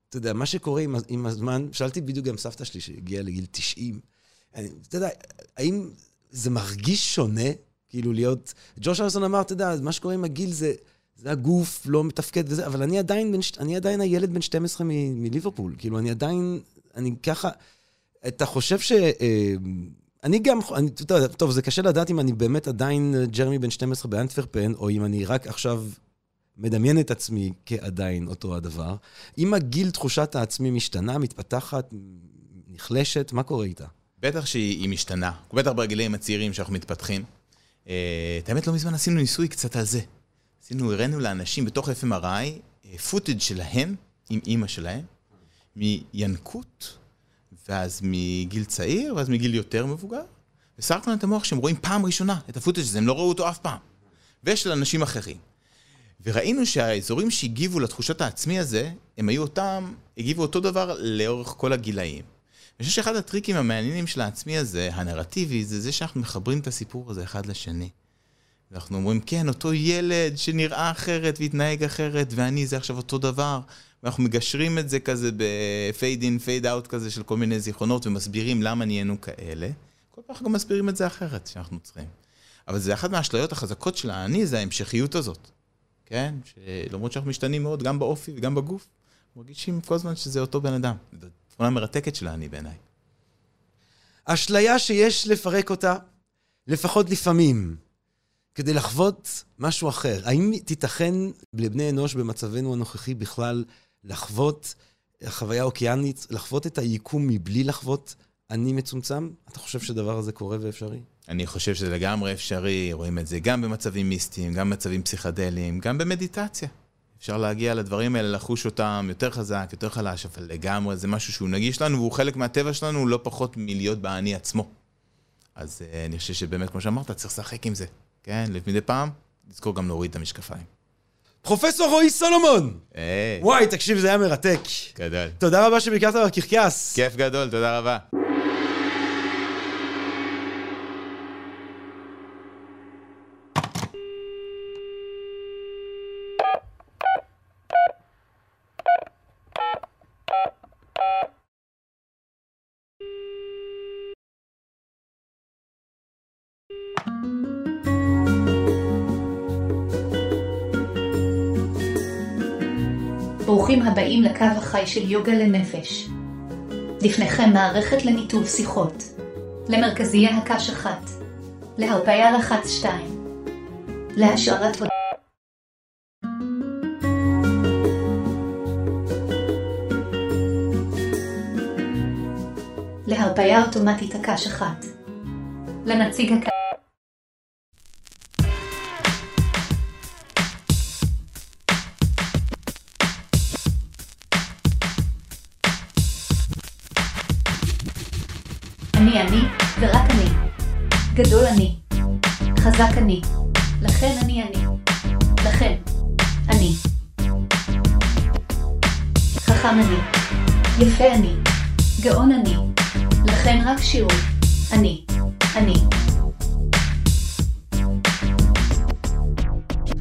אתה יודע, מה שקורה עם, עם הזמן, שאלתי בדיוק גם סבתא שלי שהגיעה לגיל 90, אני, אתה יודע, האם זה מרגיש שונה, כאילו להיות... ג'וש אריסון אמר, אתה יודע, מה שקורה עם הגיל זה, זה הגוף לא מתפקד וזה, אבל אני עדיין, בן, אני עדיין הילד בן 12 מ, מליברפול, כאילו, אני עדיין, אני ככה... אתה חושב ש... אה, אני גם, אני, טוב, זה קשה לדעת אם אני באמת עדיין ג'רמי בן 12 באנטוורפן, או אם אני רק עכשיו מדמיין את עצמי כעדיין אותו הדבר. אם הגיל תחושת העצמי משתנה, מתפתחת, נחלשת, מה קורה איתה? בטח שהיא משתנה, בטח ברגלים הצעירים שאנחנו מתפתחים. אה, את האמת, לא מזמן עשינו ניסוי קצת על זה. עשינו, הראינו לאנשים בתוך FMRI פוטאג' שלהם, עם אימא שלהם, מינקות, ואז מגיל צעיר, ואז מגיל יותר מבוגר, וסרקנו את המוח שהם רואים פעם ראשונה את הפוטאג' הזה, הם לא ראו אותו אף פעם. ושל אנשים אחרים. וראינו שהאזורים שהגיבו לתחושת העצמי הזה, הם היו אותם, הגיבו אותו דבר לאורך כל הגילאים. אני חושב שאחד הטריקים המעניינים של העצמי הזה, הנרטיבי, זה זה שאנחנו מחברים את הסיפור הזה אחד לשני. אנחנו אומרים, כן, אותו ילד שנראה אחרת והתנהג אחרת, ואני זה עכשיו אותו דבר. ואנחנו מגשרים את זה כזה ב fade in, fade out כזה של כל מיני זיכרונות, ומסבירים למה נהיינו כאלה. כל פעם אנחנו גם מסבירים את זה אחרת, שאנחנו צריכים. אבל זה אחת מהאשליות החזקות של האני, זה ההמשכיות הזאת. כן? שלמרות שאנחנו משתנים מאוד, גם באופי וגם בגוף, מרגישים כל הזמן שזה אותו בן אדם. זו תמונה מרתקת של האני בעיניי. אשליה שיש לפרק אותה, לפחות לפעמים, כדי לחוות משהו אחר. האם תיתכן לבני אנוש במצבנו הנוכחי בכלל לחוות חוויה אוקיינית, לחוות את היקום מבלי לחוות אני מצומצם? אתה חושב שדבר הזה קורה ואפשרי? אני חושב שזה לגמרי אפשרי, רואים את זה גם במצבים מיסטיים, גם במצבים פסיכדליים, גם במדיטציה. אפשר להגיע לדברים האלה, לחוש אותם יותר חזק, יותר חלש, אבל לגמרי זה משהו שהוא נגיש לנו, והוא חלק מהטבע שלנו, לא פחות מלהיות באני עצמו. אז uh, אני חושב שבאמת, כמו שאמרת, צריך לשחק עם זה, כן? מדי פעם, לזכור גם להוריד את המשקפיים. פרופסור רועי סולומון! היי, וואי, תקשיב, זה היה מרתק. גדול. תודה רבה שביקרת בקרקס. כיף גדול, תודה רבה. הבאים לקו החי של יוגה לנפש. לפניכם מערכת לניתוב שיחות, למרכזיי הקש אחת, להרפאיה לחץ שתיים, להשארת הוד... להרפאיה אוטומטית הקש אחת, לנציג הקש... חכם אני. יפה אני. גאון אני. לכן רק שירו. אני. אני.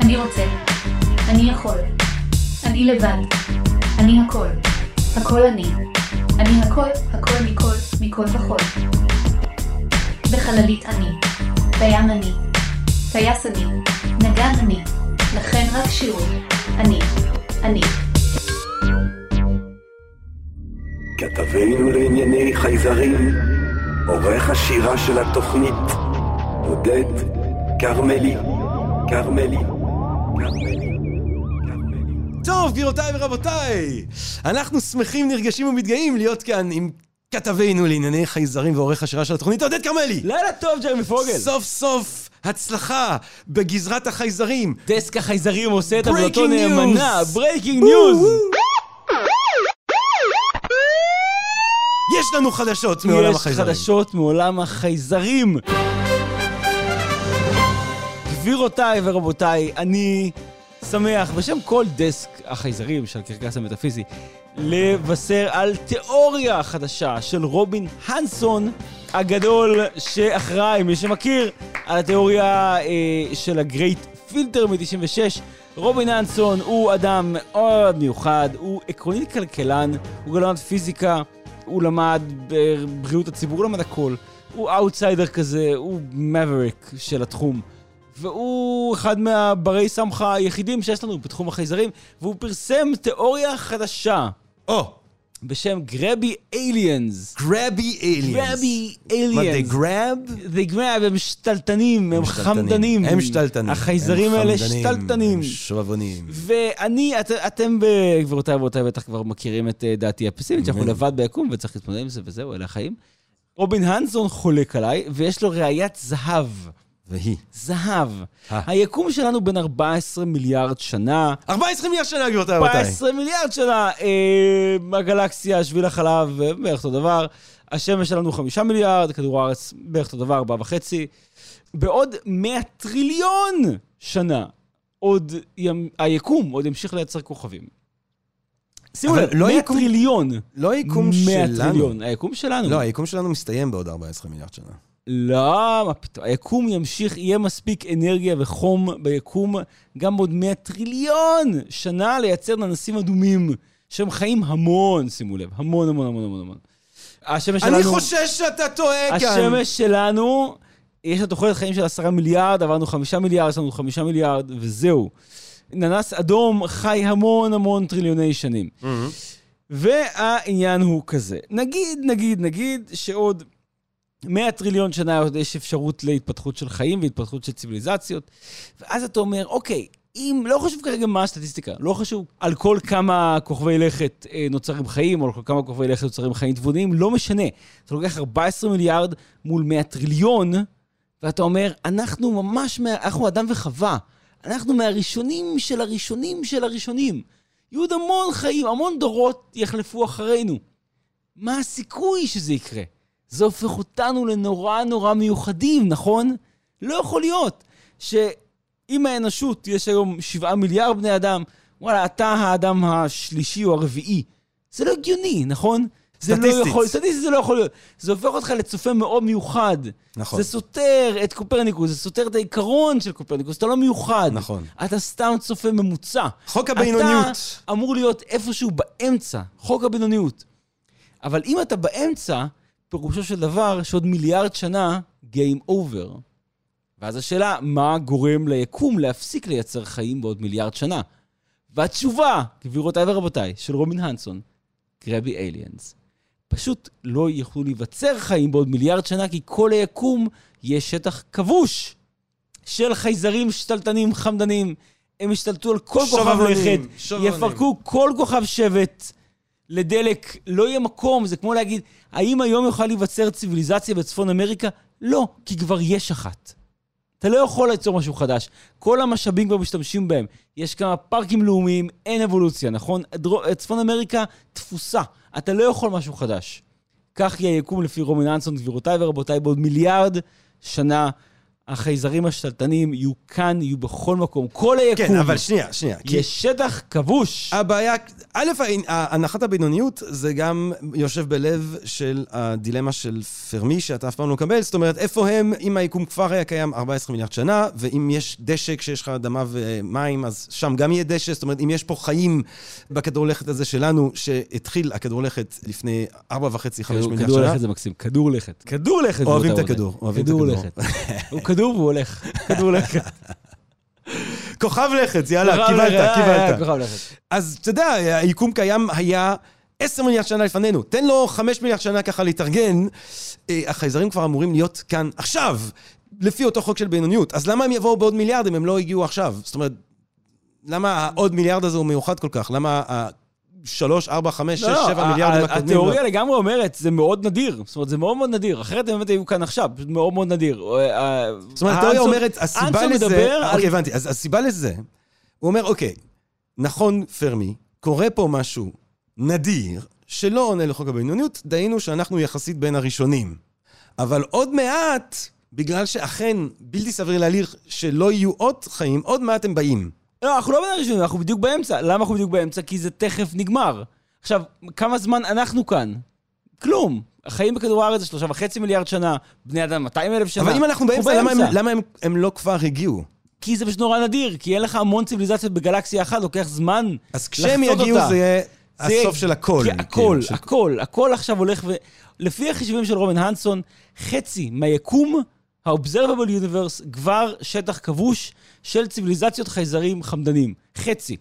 אני רוצה. אני יכול. אני לבד. אני הכל. הכל אני. אני הכל, הכל מכל, מכל וכל. בחללית אני. בים אני. טייס אני. נגן אני. לכן רק שירו. אני. אני. כתבנו לענייני חייזרים, עורך השירה של התוכנית, עודד כרמלי, כרמלי, כרמלי. טוב, גבירותיי ורבותיי, אנחנו שמחים, נרגשים ומתגאים להיות כאן עם כתבנו לענייני חייזרים ועורך השירה של התוכנית, עודד כרמלי! לילה טוב, ג'רמי פוגל. סוף סוף הצלחה בגזרת החייזרים. דסק החייזרים עושה את עבודתו Breaking נאמנה. news. Breaking news. יש לנו חדשות מעולם יש החייזרים. חדשות מעולם החייזרים. גבירותיי ורבותיי, אני שמח, בשם כל דסק החייזרים של הקרקס המטאפיזי, לבשר על תיאוריה חדשה של רובין הנסון הגדול שאחראי, מי שמכיר, על התיאוריה אה, של ה Great Filter מ-96. רובין הנסון הוא אדם מאוד מיוחד, הוא עקרונית כלכלן, הוא גם למד פיזיקה, הוא למד בבריאות הציבור, הוא למד הכל. הוא אאוטסיידר כזה, הוא מבריק של התחום. והוא אחד מהברי סמכא היחידים שיש לנו בתחום החייזרים, והוא פרסם תיאוריה חדשה או, בשם גרבי אליאנס. גרבי אליאנס. גרבי מה, אליאנס. they grab? they grab, הם שתלטנים, הם שתלטנים. חמדנים. הם שתלטנים. החייזרים הם האלה שתלטנים. הם שובבונים. ואני, את, אתם, גבירותיי ורבותיי, בטח כבר מכירים את אה, דעתי הפסימית, שאנחנו. לבד ביקום וצריך להתמודד עם זה וזהו, אלה החיים. רובין הנסון חולק עליי, ויש לו ראיית זהב. והיא. זהב. אה. היקום שלנו בן 14 מיליארד שנה. 14 מיליארד שנה, גבירותיי ורבותיי. 14 מיליארד שנה. אה, הגלקסיה, שביל החלב, אה, בערך אותו דבר. השמש שלנו 5 מיליארד, כדור הארץ בערך אותו דבר, 4 וחצי. בעוד 100 טריליון שנה, עוד ימ... היקום עוד ימשיך לייצר כוכבים. שימו לב, לא 100 יקום- טריליון. לא היקום 100 שלנו. טריליון. היקום שלנו. לא, היקום שלנו מסתיים בעוד 14 מיליארד שנה. לא, מה פתאום. היקום ימשיך, יהיה מספיק אנרגיה וחום ביקום גם בעוד 100 טריליון שנה לייצר ננסים אדומים, שהם חיים המון, שימו לב, המון המון המון המון המון. השמש שלנו... אני חושש שאתה טועה כאן. השמש שלנו, יש לה תוחלת חיים של עשרה מיליארד, עברנו חמישה מיליארד, יש לנו חמישה מיליארד, וזהו. ננס אדום חי המון המון טריליוני שנים. והעניין הוא כזה, נגיד, נגיד, נגיד שעוד 100 טריליון שנה עוד יש אפשרות להתפתחות של חיים והתפתחות של ציוויליזציות, ואז אתה אומר, אוקיי, אם, לא חשוב כרגע מה הסטטיסטיקה, לא חשוב על כל כמה כוכבי לכת אה, נוצרים חיים, או על כל כמה כוכבי לכת נוצרים חיים תבוניים, לא משנה. אתה לוקח 14 מיליארד מול 100 טריליון, ואתה אומר, אנחנו ממש, מה, אנחנו אדם וחווה. אנחנו מהראשונים של הראשונים של הראשונים. יהיו עוד המון חיים, המון דורות יחלפו אחרינו. מה הסיכוי שזה יקרה? זה הופך אותנו לנורא נורא מיוחדים, נכון? לא יכול להיות אם האנושות, יש היום שבעה מיליארד בני אדם, וואלה, אתה האדם השלישי או הרביעי. זה לא הגיוני, נכון? זה לא. יכול, סטטיסטית זה לא יכול להיות. זה הופך אותך לצופה מאוד מיוחד. נכון. זה סותר את קופרניקוס, זה סותר את העיקרון של קופרניקוס, אתה לא מיוחד. נכון. אתה סתם צופה ממוצע. חוק הבינוניות. אתה אמור להיות איפשהו באמצע, חוק הבינוניות. אבל אם אתה באמצע, פירושו של דבר שעוד מיליארד שנה, Game Over. ואז השאלה, מה גורם ליקום להפסיק לייצר חיים בעוד מיליארד שנה? והתשובה, גבירותיי ורבותיי, של רובין הנסון, קרבי אליאנס. פשוט לא יוכלו להיווצר חיים בעוד מיליארד שנה, כי כל היקום יהיה שטח כבוש של חייזרים שתלטנים חמדנים. הם ישתלטו על כל כוכב לכת. יפרקו כל כוכב שבט לדלק, לא יהיה מקום, זה כמו להגיד, האם היום יכולה להיווצר ציוויליזציה בצפון אמריקה? לא, כי כבר יש אחת. אתה לא יכול ליצור משהו חדש. כל המשאבים כבר משתמשים בהם. יש כמה פארקים לאומיים, אין אבולוציה, נכון? דרו- צפון אמריקה תפוסה. אתה לא יכול משהו חדש. כך יהיה היקום לפי רומן אנסון, גבירותיי ורבותיי, בעוד מיליארד שנה החייזרים השתלטנים יהיו כאן, יהיו בכל מקום. כל היקום. כן, אבל שנייה, שנייה. יש שטח כבוש. הבעיה, א', הנחת הבינוניות זה גם יושב בלב של הדילמה של פרמי, שאתה אף פעם לא מקבל. זאת אומרת, איפה הם, אם היקום כבר היה קיים 14 מיליארד שנה, ואם יש דשא כשיש לך אדמה ומים, אז שם גם יהיה דשא. זאת אומרת, אם יש פה חיים בכדור לכת הזה שלנו, שהתחיל הכדור לכת לפני 4.5-5 מיליארד כדור שנה. לכת זה מקסים, כדור לכת. כדור לכת. אוהבים את גבירותיי הכדור. אוהבים את כדור הכדור. כדור והוא הולך. *laughs* כדור לכת. כוכב לכת, יאללה, קיבלת, לכת, אה, קיבלת. כוכב לכת. אז אתה יודע, היקום קיים היה 10 מיליארד שנה לפנינו. תן לו 5 מיליארד שנה ככה להתארגן. אה, החייזרים כבר אמורים להיות כאן עכשיו, לפי אותו חוק של בינוניות. אז למה הם יבואו בעוד מיליארד אם הם לא הגיעו עכשיו? זאת אומרת, למה העוד מיליארד הזה הוא מיוחד כל כך? למה ה-3, 4, 5, 6, 7 מיליארדים הקודמים? התיאוריה? לגמרי אומרת, זה מאוד נדיר. זאת אומרת, זה מאוד מאוד נדיר. אחרת הם באמת היו כאן עכשיו, פשוט מאוד מאוד נדיר. אה, זאת אומרת, התיאוריה אומרת, הסיבה לזה... על... אוקיי, הבנתי. אז הסיבה לזה, הוא אומר, אוקיי, נכון, פרמי, קורה פה משהו נדיר, שלא עונה לחוק הבינוניות, דהיינו שאנחנו יחסית בין הראשונים. אבל עוד מעט, בגלל שאכן בלתי סביר להליך שלא יהיו עוד חיים, עוד מעט הם באים. לא, אנחנו לא בין הראשונים, אנחנו בדיוק באמצע. למה אנחנו בדיוק באמצע? כי זה תכף נגמר. עכשיו, כמה זמן אנחנו כאן? כלום. החיים בכדור הארץ זה שלושה וחצי מיליארד שנה, בני אדם 200 אלף שנה. אבל אם אנחנו באמצע, למה, הם, למה הם, הם לא כבר הגיעו? כי זה פשוט נורא נדיר, כי אין לך המון ציוויליזציות בגלקסיה אחת, לוקח זמן אז כשהם לחצות יגיעו אותה. זה יהיה זה- הסוף של הכל. כי הכל, כאילו, של- הכל, הכל עכשיו הולך ו... לפי החישובים של רומן הנסון, חצי מהיקום, ה-observable universe, כבר שטח כבוש של ציוויליזציות חייזרים חמדנים. חצי.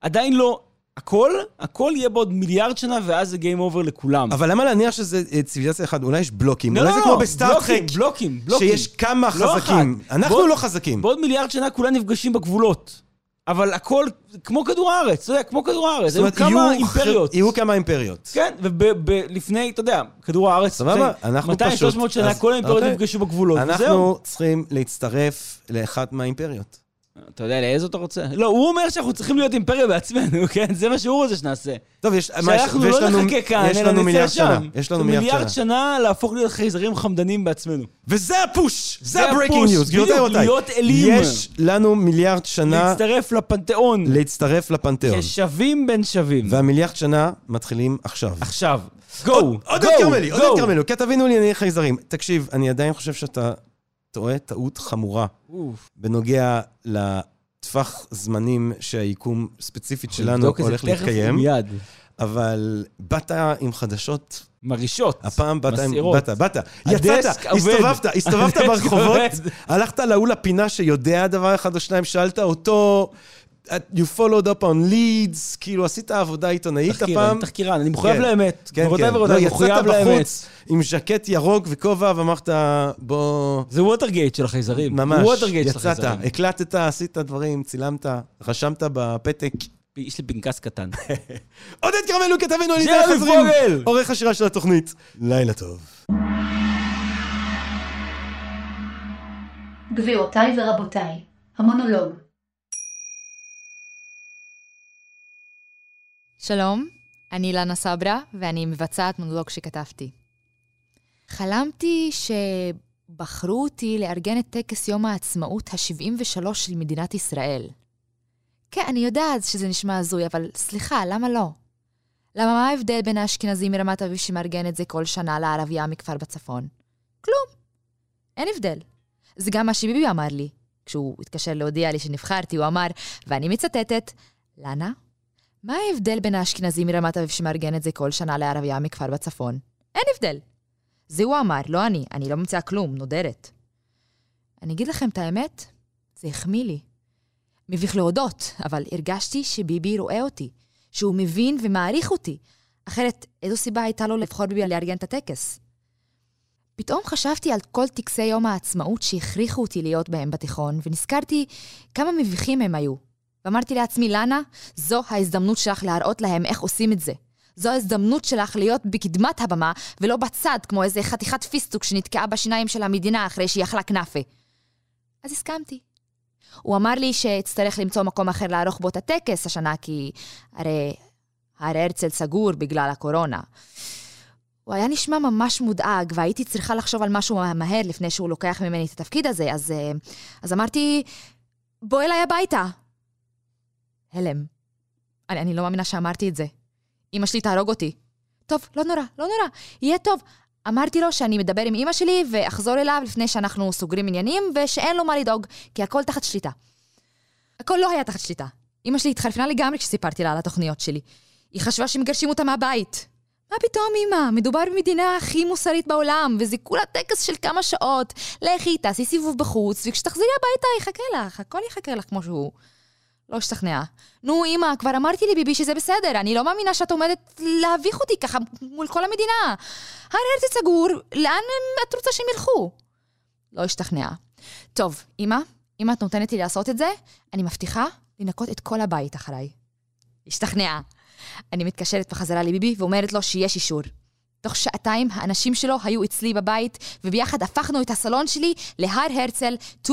עדיין לא הכל, הכל יהיה בעוד מיליארד שנה, ואז זה Game Over לכולם. אבל למה להניח שזה אה, ציוויליזציה אחת? אולי יש בלוקים. לא, אולי לא, זה לא, כמו בסטארט-טרק, בלוקים, בלוקים, בלוקים. שיש כמה לא חזקים. אחת. אנחנו בעוד- לא חזקים. בעוד מיליארד שנה כולם נפגשים בגבולות. אבל הכל כמו כדור הארץ, אתה יודע, כמו כדור הארץ. זאת אומרת, היו כמה אימפריות. יהיו כמה אימפריות. כן, ולפני, אתה יודע, כדור הארץ, סבבה, אנחנו פשוט... 200-300 שנה, כל האימפריות אוקיי. נפגשו בגבולות, וזהו. אנחנו צריכים להצטרף לאחת מהאימפריות. אתה יודע לאיזה אתה רוצה? לא, הוא אומר שאנחנו צריכים להיות אימפריה בעצמנו, *laughs* כן? זה מה שהוא רוצה שנעשה. טוב, יש, שאנחנו לא נחכה כאן, אלא נצא מיליארד. שנה. יש לנו מיליארד שנה. שנה להפוך להיות חייזרים חמדנים בעצמנו. וזה הפוש! זה ה breaking news, גבירותיי ורבותיי. להיות אלים. יש לנו מיליארד שנה להצטרף לפנתיאון. להצטרף לפנתיאון. כשווים בין שווים. והמיליארד שנה מתחילים עכשיו. עכשיו, go, עודד go, כרמלי, עודד. כרמלי, כתבינו לענייני חייזרים. תקשיב, אני עדיין חושב שאתה טועה טעות חמורה אוף, בנוגע לטווח זמנים שהיקום ספציפית שלנו הולך להתקיים, ומיד. אבל באת עם חדשות, מרעישות. הפעם באת עם... מסעירות. באת, באת. יצאת. הסתובבת, הסתובבת *laughs* ברחובות. הלכת להוא לפינה שיודע דבר אחד או שניים, שאלת אותו, you followed up on leads, כאילו עשית עבודה עיתונאית תחקירן, הפעם. תחקירן, אני מחויב כן. לאמת. כן, כן. לא, יצאת לאמת. בחוץ עם ז'קט ירוק וכובע ואמרת, בוא... זה ווטרגייט של החייזרים. ממש, ווטרגייט של יצאת, החייזרים. הקלטת, עשית דברים, צילמת, רשמת בפתק. *laughs* יש לי פנקס קטן. *laughs* עודד כרמלו כתבנו על ידי החזרים, פוגל! עורך השירה של התוכנית. לילה טוב. גבירותיי ורבותיי, המונולוג. שלום, אני אילנה סברה, ואני מבצעת מונולוג שכתבתי. חלמתי בחרו אותי לארגן את טקס יום העצמאות ה-73 של מדינת ישראל. כן, אני יודעת שזה נשמע הזוי, אבל סליחה, למה לא? למה מה ההבדל בין האשכנזי מרמת אביב שמארגן את זה כל שנה לערבייה מכפר בצפון? כלום. אין הבדל. זה גם מה שביבי אמר לי. כשהוא התקשר להודיע לי שנבחרתי, הוא אמר, ואני מצטטת, לנה, מה ההבדל בין האשכנזי מרמת אביב שמארגן את זה כל שנה לערבייה מכפר בצפון? אין הבדל. זה הוא אמר, לא אני. אני לא ממציאה כלום, נודרת. אני אגיד לכם את האמת, זה החמיא לי. מביך להודות, אבל הרגשתי שביבי רואה אותי, שהוא מבין ומעריך אותי. אחרת, איזו סיבה הייתה לו לבחור ביבי לארגן את הטקס? פתאום חשבתי על כל טקסי יום העצמאות שהכריחו אותי להיות בהם בתיכון, ונזכרתי כמה מביכים הם היו. ואמרתי לעצמי, לנה, זו ההזדמנות שלך להראות להם איך עושים את זה. זו ההזדמנות שלך להיות בקדמת הבמה, ולא בצד, כמו איזה חתיכת פיסטוק שנתקעה בשיניים של המדינה אחרי שהיא אכלה כנאפה. אז הסכמתי. הוא אמר לי שאצטרך למצוא מקום אחר לערוך בו את הטקס השנה, כי הרי הר הרצל סגור בגלל הקורונה. הוא היה נשמע ממש מודאג, והייתי צריכה לחשוב על משהו מהר לפני שהוא לוקח ממני את התפקיד הזה, אז, אה, אז אמרתי, בוא אליי הביתה. הלם. אני, אני לא מאמינה שאמרתי את זה. אמא שלי תהרוג אותי. טוב, לא נורא, לא נורא, יהיה טוב. אמרתי לו שאני מדבר עם אמא שלי ואחזור אליו לפני שאנחנו סוגרים עניינים, ושאין לו מה לדאוג, כי הכל תחת שליטה. הכל לא היה תחת שליטה. אמא שלי התחלפנה לגמרי כשסיפרתי לה על התוכניות שלי. היא חשבה שמגרשים אותה מהבית. מה פתאום, אמא? מדובר במדינה הכי מוסרית בעולם, וזה כולה טקס של כמה שעות. לכי, תעשי סיבוב בחוץ, וכשתחזרי הביתה יחכה לך, הכל יחכה לך כמו שהוא. לא השתכנעה. נו, אמא, כבר אמרתי לביבי שזה בסדר, אני לא מאמינה שאת עומדת להביך אותי ככה מול כל המדינה. הר הרצל סגור, לאן את רוצה שהם ילכו? לא השתכנעה. טוב, אמא, אם את נותנת לי לעשות את זה, אני מבטיחה לנקות את כל הבית אחריי. השתכנעה. אני מתקשרת בחזרה לביבי ואומרת לו שיש אישור. תוך שעתיים האנשים שלו היו אצלי בבית, וביחד הפכנו את הסלון שלי להר הרצל 2.0.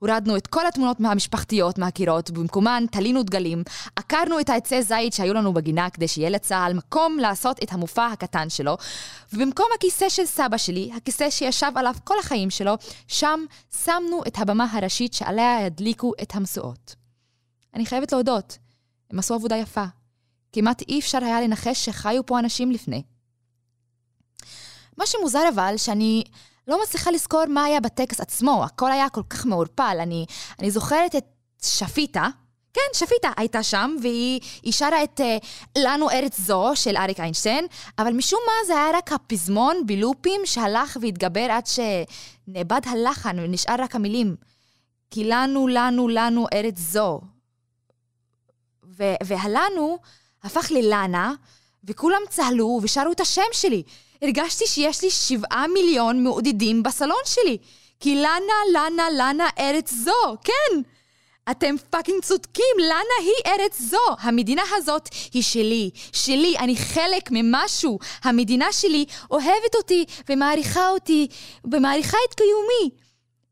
הורדנו את כל התמונות מהמשפחתיות מהקירות, ובמקומן תלינו דגלים, עקרנו את העצי זית שהיו לנו בגינה כדי שיהיה לצה"ל מקום לעשות את המופע הקטן שלו, ובמקום הכיסא של סבא שלי, הכיסא שישב עליו כל החיים שלו, שם שמנו את הבמה הראשית שעליה ידליקו את המשואות. אני חייבת להודות, הם עשו עבודה יפה. כמעט אי אפשר היה לנחש שחיו פה אנשים לפני. מה שמוזר אבל, שאני לא מצליחה לזכור מה היה בטקס עצמו, הכל היה כל כך מעורפל. אני, אני זוכרת את שפיטה, כן, שפיטה הייתה שם, והיא שרה את uh, לנו ארץ זו של אריק איינשטיין, אבל משום מה זה היה רק הפזמון בלופים שהלך והתגבר עד שנאבד הלחן ונשאר רק המילים. כי לנו, לנו, לנו ארץ זו. והלנו הפך ללנה, וכולם צהלו ושרו את השם שלי. הרגשתי שיש לי שבעה מיליון מעודדים בסלון שלי. כי לנה, לנה, לנה ארץ זו, כן. אתם fucking צודקים, לנה היא ארץ זו. המדינה הזאת היא שלי, שלי, אני חלק ממשהו. המדינה שלי אוהבת אותי ומעריכה אותי, ומעריכה את קיומי.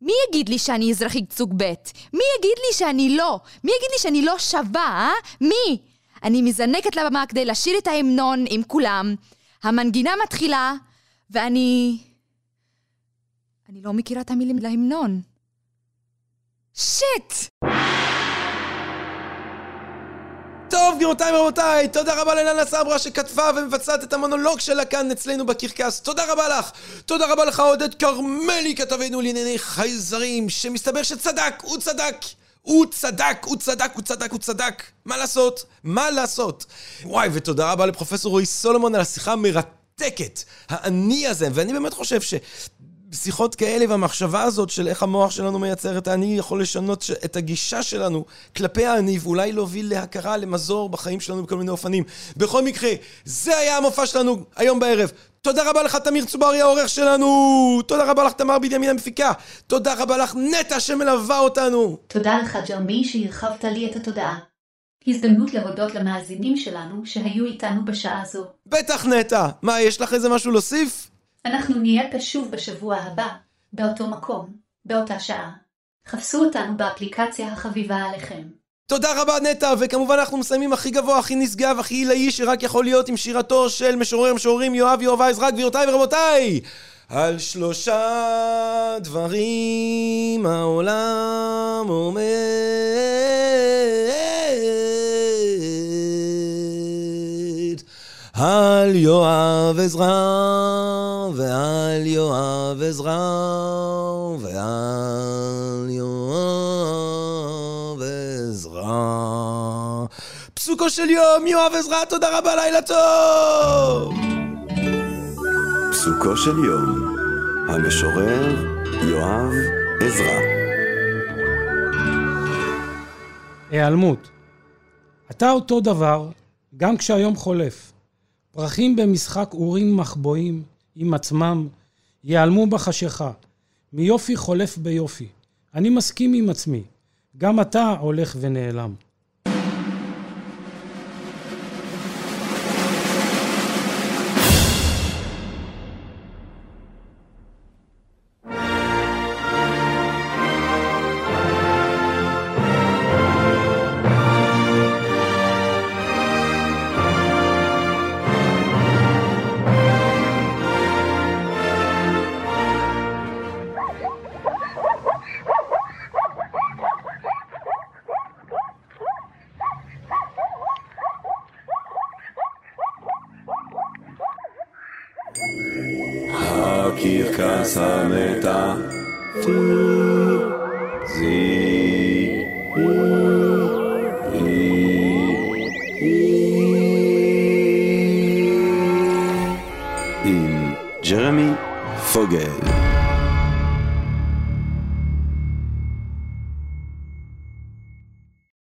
מי יגיד לי שאני אזרחית סוג ב'? מי יגיד לי שאני לא? מי יגיד לי שאני לא שווה, אה? מי? אני מזנקת לבמה כדי לשיר את ההמנון עם כולם. המנגינה מתחילה, ואני... אני לא מכירה את המילים להמנון. שיט! טוב, גבירותיי ורבותיי, תודה רבה ללנה סברה שכתבה ומבצעת את המונולוג שלה כאן אצלנו בקרקס. תודה רבה לך. תודה רבה לך, עודד כרמלי, כתבנו לענייני חייזרים, שמסתבר שצדק, הוא צדק. הוא צדק, הוא צדק, הוא צדק, הוא צדק. מה לעשות? מה לעשות? וואי, ותודה רבה לפרופסור רועי סולומון על השיחה המרתקת, האני הזה, ואני באמת חושב ש... שיחות כאלה והמחשבה הזאת של איך המוח שלנו מייצר את האני יכול לשנות את הגישה שלנו כלפי האני ואולי להוביל להכרה, למזור בחיים שלנו בכל מיני אופנים. בכל מקרה, זה היה המופע שלנו היום בערב. תודה רבה לך תמיר צוברי העורך שלנו! תודה רבה לך תמר בנימין המפיקה! תודה רבה לך נטע שמלווה אותנו! תודה לך ג'רמי שהרחבת לי את התודעה. הזדמנות להודות למאזינים שלנו שהיו איתנו בשעה זו. בטח נטע! מה, יש לך איזה משהו להוסיף? אנחנו נהיה פה שוב בשבוע הבא, באותו מקום, באותה שעה. חפשו אותנו באפליקציה החביבה עליכם. תודה רבה נטע, וכמובן אנחנו מסיימים הכי גבוה, הכי נשגב, הכי עילאי שרק יכול להיות עם שירתו של משורר משוררים יואב יואב עזרא, גבירותיי ורבותיי! על שלושה דברים העולם עומד. על יואב עזרא, ועל יואב עזרא, ועל יואב עזרא. פסוקו של יום, יואב עזרא, תודה רבה, לילה טוב! פסוקו של יום, המשורר יואב עזרא. היעלמות. אתה אותו דבר, גם כשהיום חולף. פרחים במשחק אורים מחבואים עם עצמם ייעלמו בחשיכה. מיופי חולף ביופי. אני מסכים עם עצמי. גם אתה הולך ונעלם.